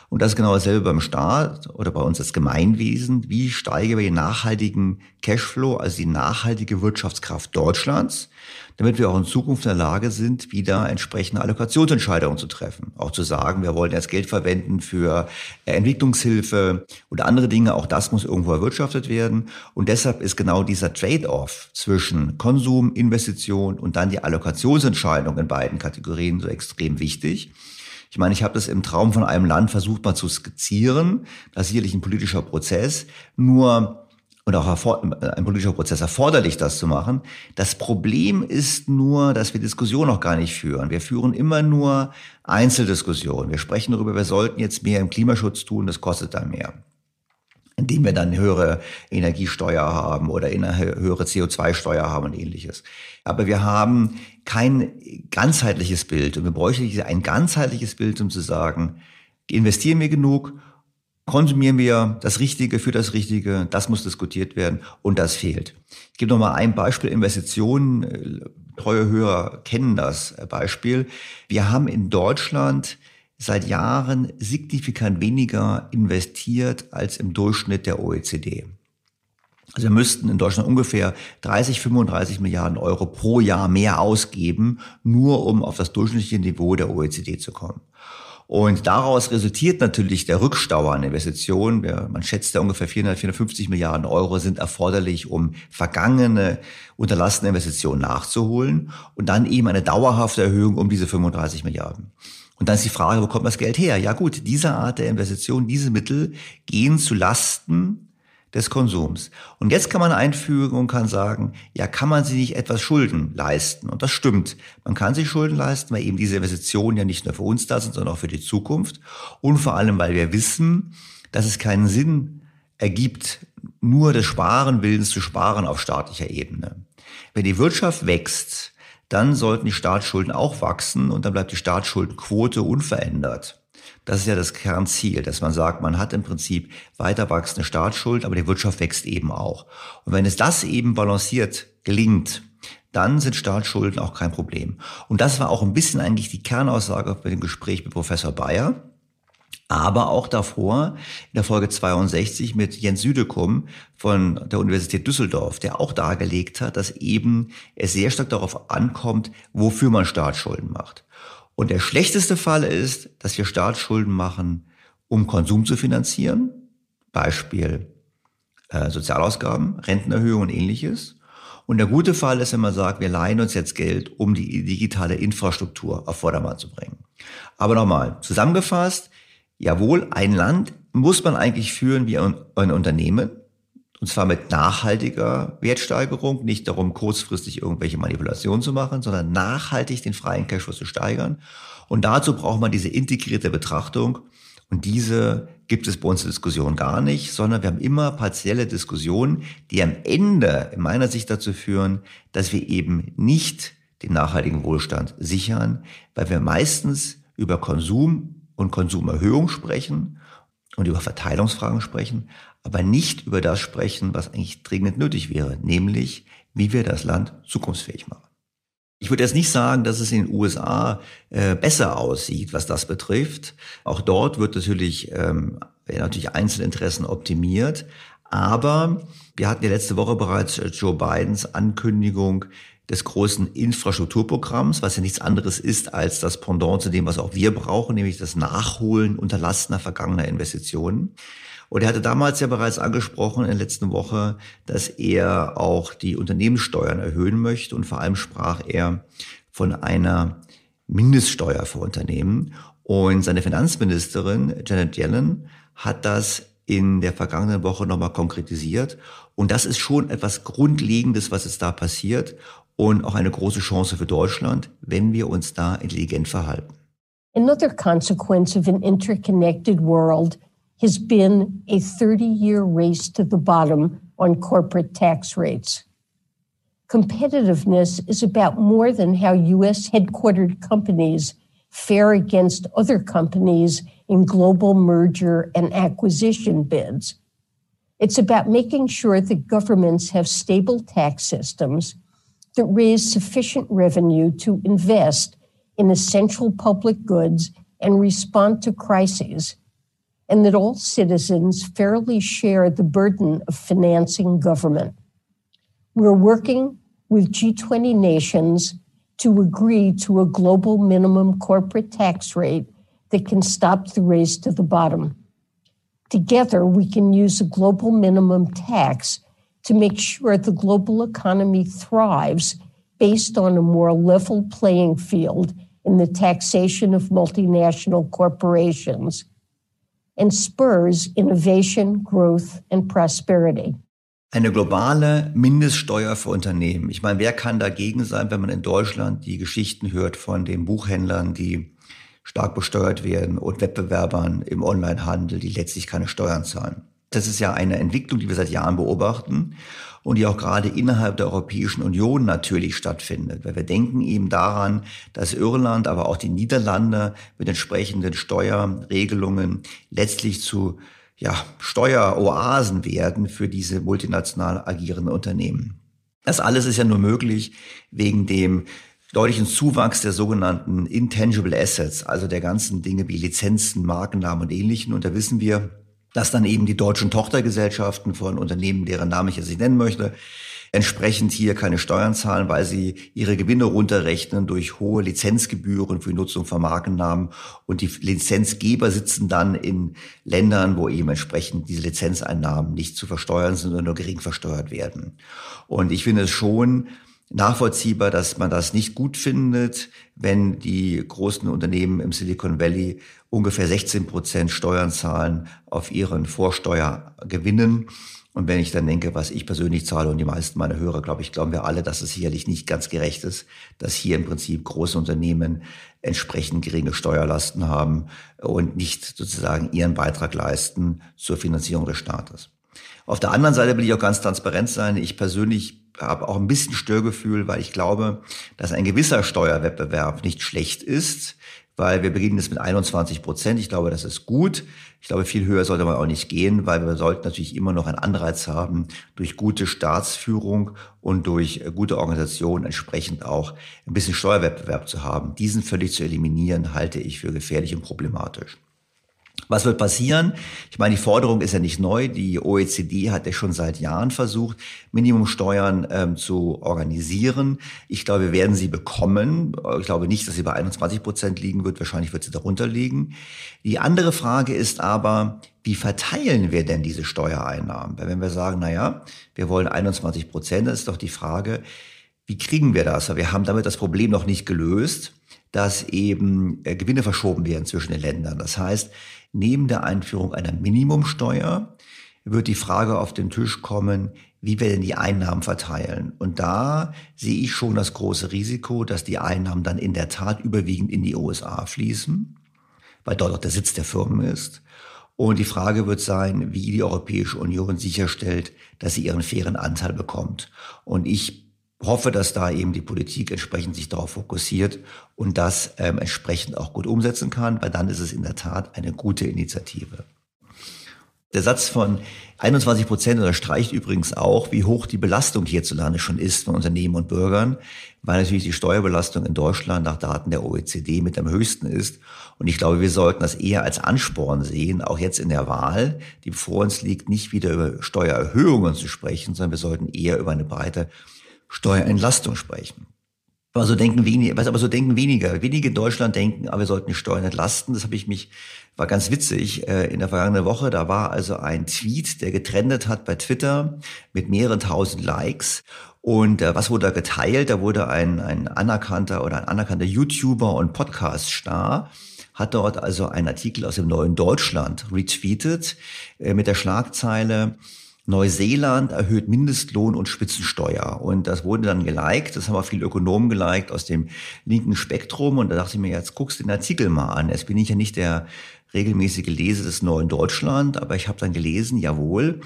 und das ist genau dasselbe beim Staat oder bei uns als Gemeinwesen. Wie steigern wir den nachhaltigen Cashflow, also die nachhaltige Wirtschaftskraft Deutschlands, damit wir auch in Zukunft in der Lage sind, wieder entsprechende Allokationsentscheidungen zu treffen. Auch zu sagen, wir wollen jetzt Geld verwenden für Entwicklungshilfe oder andere Dinge. Auch das muss irgendwo erwirtschaftet werden. Und deshalb ist genau dieser Trade-off zwischen Konsum, Investition und dann die Allokationsentscheidung in beiden Kategorien so extrem wichtig. Ich meine, ich habe das im Traum von einem Land versucht mal zu skizzieren. Das ist sicherlich ein politischer Prozess. Nur und auch ein politischer Prozess erforderlich, das zu machen. Das Problem ist nur, dass wir Diskussionen noch gar nicht führen. Wir führen immer nur Einzeldiskussionen. Wir sprechen darüber, wir sollten jetzt mehr im Klimaschutz tun, das kostet dann mehr indem wir dann höhere Energiesteuer haben oder höhere CO2-Steuer haben und ähnliches. Aber wir haben kein ganzheitliches Bild und wir bräuchten ein ganzheitliches Bild, um zu sagen, investieren wir genug, konsumieren wir das Richtige für das Richtige, das muss diskutiert werden und das fehlt. Ich gebe noch mal ein Beispiel Investitionen. Treue Hörer kennen das Beispiel. Wir haben in Deutschland seit Jahren signifikant weniger investiert als im Durchschnitt der OECD. Also wir müssten in Deutschland ungefähr 30, 35 Milliarden Euro pro Jahr mehr ausgeben, nur um auf das durchschnittliche Niveau der OECD zu kommen. Und daraus resultiert natürlich der Rückstau an Investitionen. Man schätzt ja ungefähr 400, 450 Milliarden Euro sind erforderlich, um vergangene unterlassene Investitionen nachzuholen und dann eben eine dauerhafte Erhöhung um diese 35 Milliarden. Und dann ist die Frage, wo kommt das Geld her? Ja gut, diese Art der Investition, diese Mittel gehen zu Lasten des Konsums. Und jetzt kann man einfügen und kann sagen, ja, kann man sich nicht etwas Schulden leisten? Und das stimmt. Man kann sich Schulden leisten, weil eben diese Investitionen ja nicht nur für uns da sind, sondern auch für die Zukunft. Und vor allem, weil wir wissen, dass es keinen Sinn ergibt, nur des Sparenwillens zu sparen auf staatlicher Ebene. Wenn die Wirtschaft wächst, dann sollten die Staatsschulden auch wachsen und dann bleibt die Staatsschuldenquote unverändert. Das ist ja das Kernziel, dass man sagt, man hat im Prinzip weiter wachsende Staatsschulden, aber die Wirtschaft wächst eben auch. Und wenn es das eben balanciert gelingt, dann sind Staatsschulden auch kein Problem. Und das war auch ein bisschen eigentlich die Kernaussage bei dem Gespräch mit Professor Bayer aber auch davor in der Folge 62 mit Jens Südekum von der Universität Düsseldorf, der auch dargelegt hat, dass eben es sehr stark darauf ankommt, wofür man Staatsschulden macht. Und der schlechteste Fall ist, dass wir Staatsschulden machen, um Konsum zu finanzieren, Beispiel äh, Sozialausgaben, Rentenerhöhung und ähnliches. Und der gute Fall ist, wenn man sagt, wir leihen uns jetzt Geld, um die digitale Infrastruktur auf Vordermann zu bringen. Aber nochmal, zusammengefasst, Jawohl, ein Land muss man eigentlich führen wie ein, ein Unternehmen. Und zwar mit nachhaltiger Wertsteigerung, nicht darum, kurzfristig irgendwelche Manipulationen zu machen, sondern nachhaltig den freien Cashflow zu steigern. Und dazu braucht man diese integrierte Betrachtung. Und diese gibt es bei uns in Diskussion gar nicht, sondern wir haben immer partielle Diskussionen, die am Ende in meiner Sicht dazu führen, dass wir eben nicht den nachhaltigen Wohlstand sichern, weil wir meistens über Konsum und Konsumerhöhung sprechen und über Verteilungsfragen sprechen, aber nicht über das sprechen, was eigentlich dringend nötig wäre, nämlich wie wir das Land zukunftsfähig machen. Ich würde jetzt nicht sagen, dass es in den USA äh, besser aussieht, was das betrifft. Auch dort wird natürlich, ähm, natürlich Einzelinteressen optimiert. Aber wir hatten ja letzte Woche bereits Joe Bidens Ankündigung des großen Infrastrukturprogramms, was ja nichts anderes ist als das Pendant zu dem, was auch wir brauchen, nämlich das Nachholen unterlassener vergangener Investitionen. Und er hatte damals ja bereits angesprochen in der letzten Woche, dass er auch die Unternehmenssteuern erhöhen möchte und vor allem sprach er von einer Mindeststeuer für Unternehmen. Und seine Finanzministerin Janet Yellen hat das in der vergangenen Woche nochmal konkretisiert. Und das ist schon etwas Grundlegendes, was es da passiert und auch eine große Chance für Deutschland, wenn wir uns da intelligent verhalten. Another consequence of an interconnected world has been a 30-year race to the bottom on corporate tax rates. Competitiveness is about more than how U.S. headquartered companies fare against other companies in global merger and acquisition bids. It's about making sure that governments have stable tax systems that raise sufficient revenue to invest in essential public goods and respond to crises, and that all citizens fairly share the burden of financing government. We're working with G20 nations to agree to a global minimum corporate tax rate that can stop the race to the bottom. Together, we can use a global minimum tax to make sure the global economy thrives based on a more level playing field in the taxation of multinational corporations and spurs innovation, growth, and prosperity. Eine globale Mindeststeuer für Unternehmen. Ich meine, wer kann dagegen sein, wenn man in Deutschland die Geschichten hört von den Buchhändlern, die stark besteuert werden und Wettbewerbern im Onlinehandel, die letztlich keine Steuern zahlen. Das ist ja eine Entwicklung, die wir seit Jahren beobachten und die auch gerade innerhalb der Europäischen Union natürlich stattfindet. Weil wir denken eben daran, dass Irland, aber auch die Niederlande mit entsprechenden Steuerregelungen letztlich zu ja, Steueroasen werden für diese multinational agierenden Unternehmen. Das alles ist ja nur möglich wegen dem deutlichen Zuwachs der sogenannten Intangible Assets, also der ganzen Dinge wie Lizenzen, Markennamen und ähnlichen. Und da wissen wir, dass dann eben die deutschen Tochtergesellschaften von Unternehmen, deren Namen ich jetzt nicht nennen möchte, entsprechend hier keine Steuern zahlen, weil sie ihre Gewinne runterrechnen durch hohe Lizenzgebühren für die Nutzung von Markennamen. Und die Lizenzgeber sitzen dann in Ländern, wo eben entsprechend diese Lizenzeinnahmen nicht zu versteuern sind, sondern nur gering versteuert werden. Und ich finde es schon nachvollziehbar, dass man das nicht gut findet, wenn die großen Unternehmen im Silicon Valley ungefähr 16 Prozent Steuern zahlen auf ihren Vorsteuergewinnen. Und wenn ich dann denke, was ich persönlich zahle und die meisten meiner Hörer, glaube ich, glauben wir alle, dass es sicherlich nicht ganz gerecht ist, dass hier im Prinzip große Unternehmen entsprechend geringe Steuerlasten haben und nicht sozusagen ihren Beitrag leisten zur Finanzierung des Staates. Auf der anderen Seite will ich auch ganz transparent sein. Ich persönlich habe auch ein bisschen Störgefühl, weil ich glaube, dass ein gewisser Steuerwettbewerb nicht schlecht ist, weil wir beginnen jetzt mit 21 Prozent. Ich glaube, das ist gut. Ich glaube, viel höher sollte man auch nicht gehen, weil wir sollten natürlich immer noch einen Anreiz haben, durch gute Staatsführung und durch gute Organisation entsprechend auch ein bisschen Steuerwettbewerb zu haben. Diesen völlig zu eliminieren, halte ich für gefährlich und problematisch. Was wird passieren? Ich meine, die Forderung ist ja nicht neu. Die OECD hat ja schon seit Jahren versucht, Minimumsteuern ähm, zu organisieren. Ich glaube, wir werden sie bekommen. Ich glaube nicht, dass sie bei 21 Prozent liegen wird. Wahrscheinlich wird sie darunter liegen. Die andere Frage ist aber, wie verteilen wir denn diese Steuereinnahmen? Weil wenn wir sagen, na ja, wir wollen 21 Prozent, dann ist doch die Frage, wie kriegen wir das? Wir haben damit das Problem noch nicht gelöst, dass eben äh, Gewinne verschoben werden zwischen den Ländern. Das heißt, neben der Einführung einer Minimumsteuer wird die Frage auf den Tisch kommen, wie wir denn die Einnahmen verteilen. Und da sehe ich schon das große Risiko, dass die Einnahmen dann in der Tat überwiegend in die USA fließen, weil dort auch der Sitz der Firmen ist. Und die Frage wird sein, wie die Europäische Union sicherstellt, dass sie ihren fairen Anteil bekommt. Und ich hoffe, dass da eben die Politik entsprechend sich darauf fokussiert und das ähm, entsprechend auch gut umsetzen kann, weil dann ist es in der Tat eine gute Initiative. Der Satz von 21 Prozent unterstreicht übrigens auch, wie hoch die Belastung hierzulande schon ist von Unternehmen und Bürgern, weil natürlich die Steuerbelastung in Deutschland nach Daten der OECD mit am höchsten ist. Und ich glaube, wir sollten das eher als Ansporn sehen, auch jetzt in der Wahl, die vor uns liegt, nicht wieder über Steuererhöhungen zu sprechen, sondern wir sollten eher über eine breite Steuerentlastung sprechen. Aber so denken wenige, was aber so denken weniger. Wenige in Deutschland denken, aber wir sollten die Steuern entlasten. Das habe ich mich, war ganz witzig, äh, in der vergangenen Woche, da war also ein Tweet, der getrendet hat bei Twitter mit mehreren tausend Likes. Und äh, was wurde da geteilt? Da wurde ein, ein anerkannter oder ein anerkannter YouTuber und Podcast-Star hat dort also einen Artikel aus dem Neuen Deutschland retweetet äh, mit der Schlagzeile Neuseeland erhöht Mindestlohn und Spitzensteuer. Und das wurde dann geliked. Das haben auch viele Ökonomen geliked aus dem linken Spektrum. Und da dachte ich mir, jetzt guckst du den Artikel mal an. Jetzt bin ich ja nicht der regelmäßige Leser des Neuen Deutschland, aber ich habe dann gelesen, jawohl,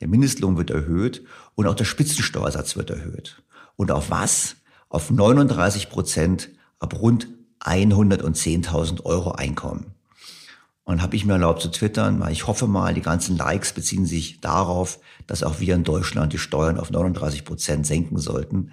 der Mindestlohn wird erhöht und auch der Spitzensteuersatz wird erhöht. Und auf was? Auf 39 Prozent ab rund 110.000 Euro Einkommen. Und habe ich mir erlaubt zu twittern, weil ich hoffe mal, die ganzen Likes beziehen sich darauf, dass auch wir in Deutschland die Steuern auf 39 Prozent senken sollten.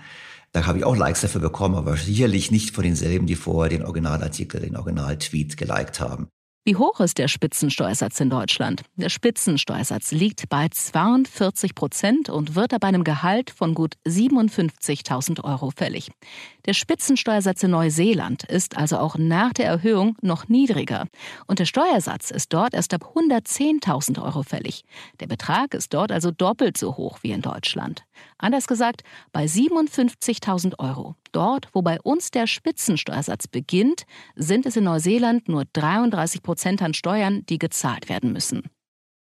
Da habe ich auch Likes dafür bekommen, aber sicherlich nicht von denselben, die vorher den Originalartikel, den Originaltweet geliked haben. Wie hoch ist der Spitzensteuersatz in Deutschland? Der Spitzensteuersatz liegt bei 42 Prozent und wird ab einem Gehalt von gut 57.000 Euro fällig. Der Spitzensteuersatz in Neuseeland ist also auch nach der Erhöhung noch niedriger. Und der Steuersatz ist dort erst ab 110.000 Euro fällig. Der Betrag ist dort also doppelt so hoch wie in Deutschland. Anders gesagt, bei 57.000 Euro. Dort, wo bei uns der Spitzensteuersatz beginnt, sind es in Neuseeland nur 33 Prozent an Steuern, die gezahlt werden müssen.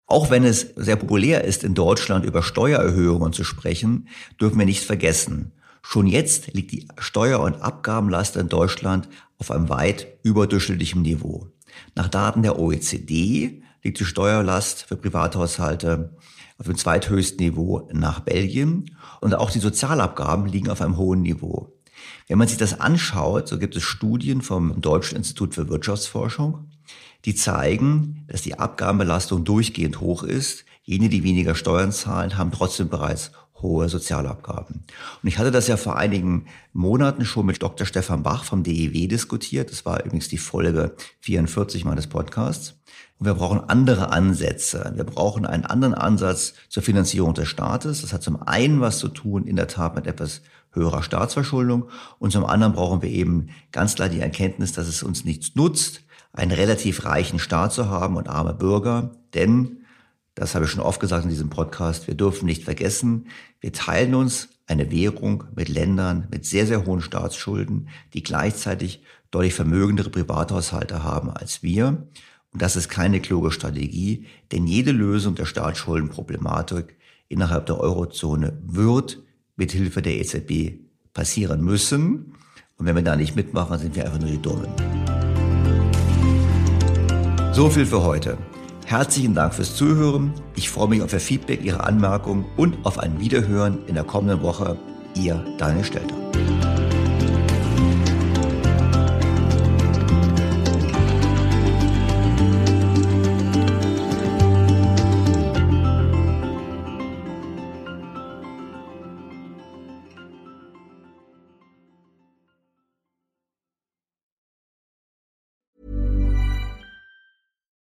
Auch wenn es sehr populär ist, in Deutschland über Steuererhöhungen zu sprechen, dürfen wir nicht vergessen, Schon jetzt liegt die Steuer- und Abgabenlast in Deutschland auf einem weit überdurchschnittlichen Niveau. Nach Daten der OECD liegt die Steuerlast für Privathaushalte auf dem zweithöchsten Niveau nach Belgien und auch die Sozialabgaben liegen auf einem hohen Niveau. Wenn man sich das anschaut, so gibt es Studien vom Deutschen Institut für Wirtschaftsforschung, die zeigen, dass die Abgabenbelastung durchgehend hoch ist. Jene, die weniger Steuern zahlen, haben trotzdem bereits hohe Sozialabgaben. Und ich hatte das ja vor einigen Monaten schon mit Dr. Stefan Bach vom DEW diskutiert. Das war übrigens die Folge 44 meines Podcasts. Und wir brauchen andere Ansätze. Wir brauchen einen anderen Ansatz zur Finanzierung des Staates. Das hat zum einen was zu tun, in der Tat mit etwas höherer Staatsverschuldung. Und zum anderen brauchen wir eben ganz klar die Erkenntnis, dass es uns nichts nutzt, einen relativ reichen Staat zu haben und arme Bürger. Denn das habe ich schon oft gesagt in diesem Podcast. Wir dürfen nicht vergessen, wir teilen uns eine Währung mit Ländern mit sehr, sehr hohen Staatsschulden, die gleichzeitig deutlich vermögendere Privathaushalte haben als wir. Und das ist keine kluge Strategie, denn jede Lösung der Staatsschuldenproblematik innerhalb der Eurozone wird mit Hilfe der EZB passieren müssen. Und wenn wir da nicht mitmachen, sind wir einfach nur die Dummen. So viel für heute. Herzlichen Dank fürs Zuhören. Ich freue mich auf Ihr Feedback, Ihre Anmerkungen und auf ein Wiederhören in der kommenden Woche. Ihr Daniel Stelter.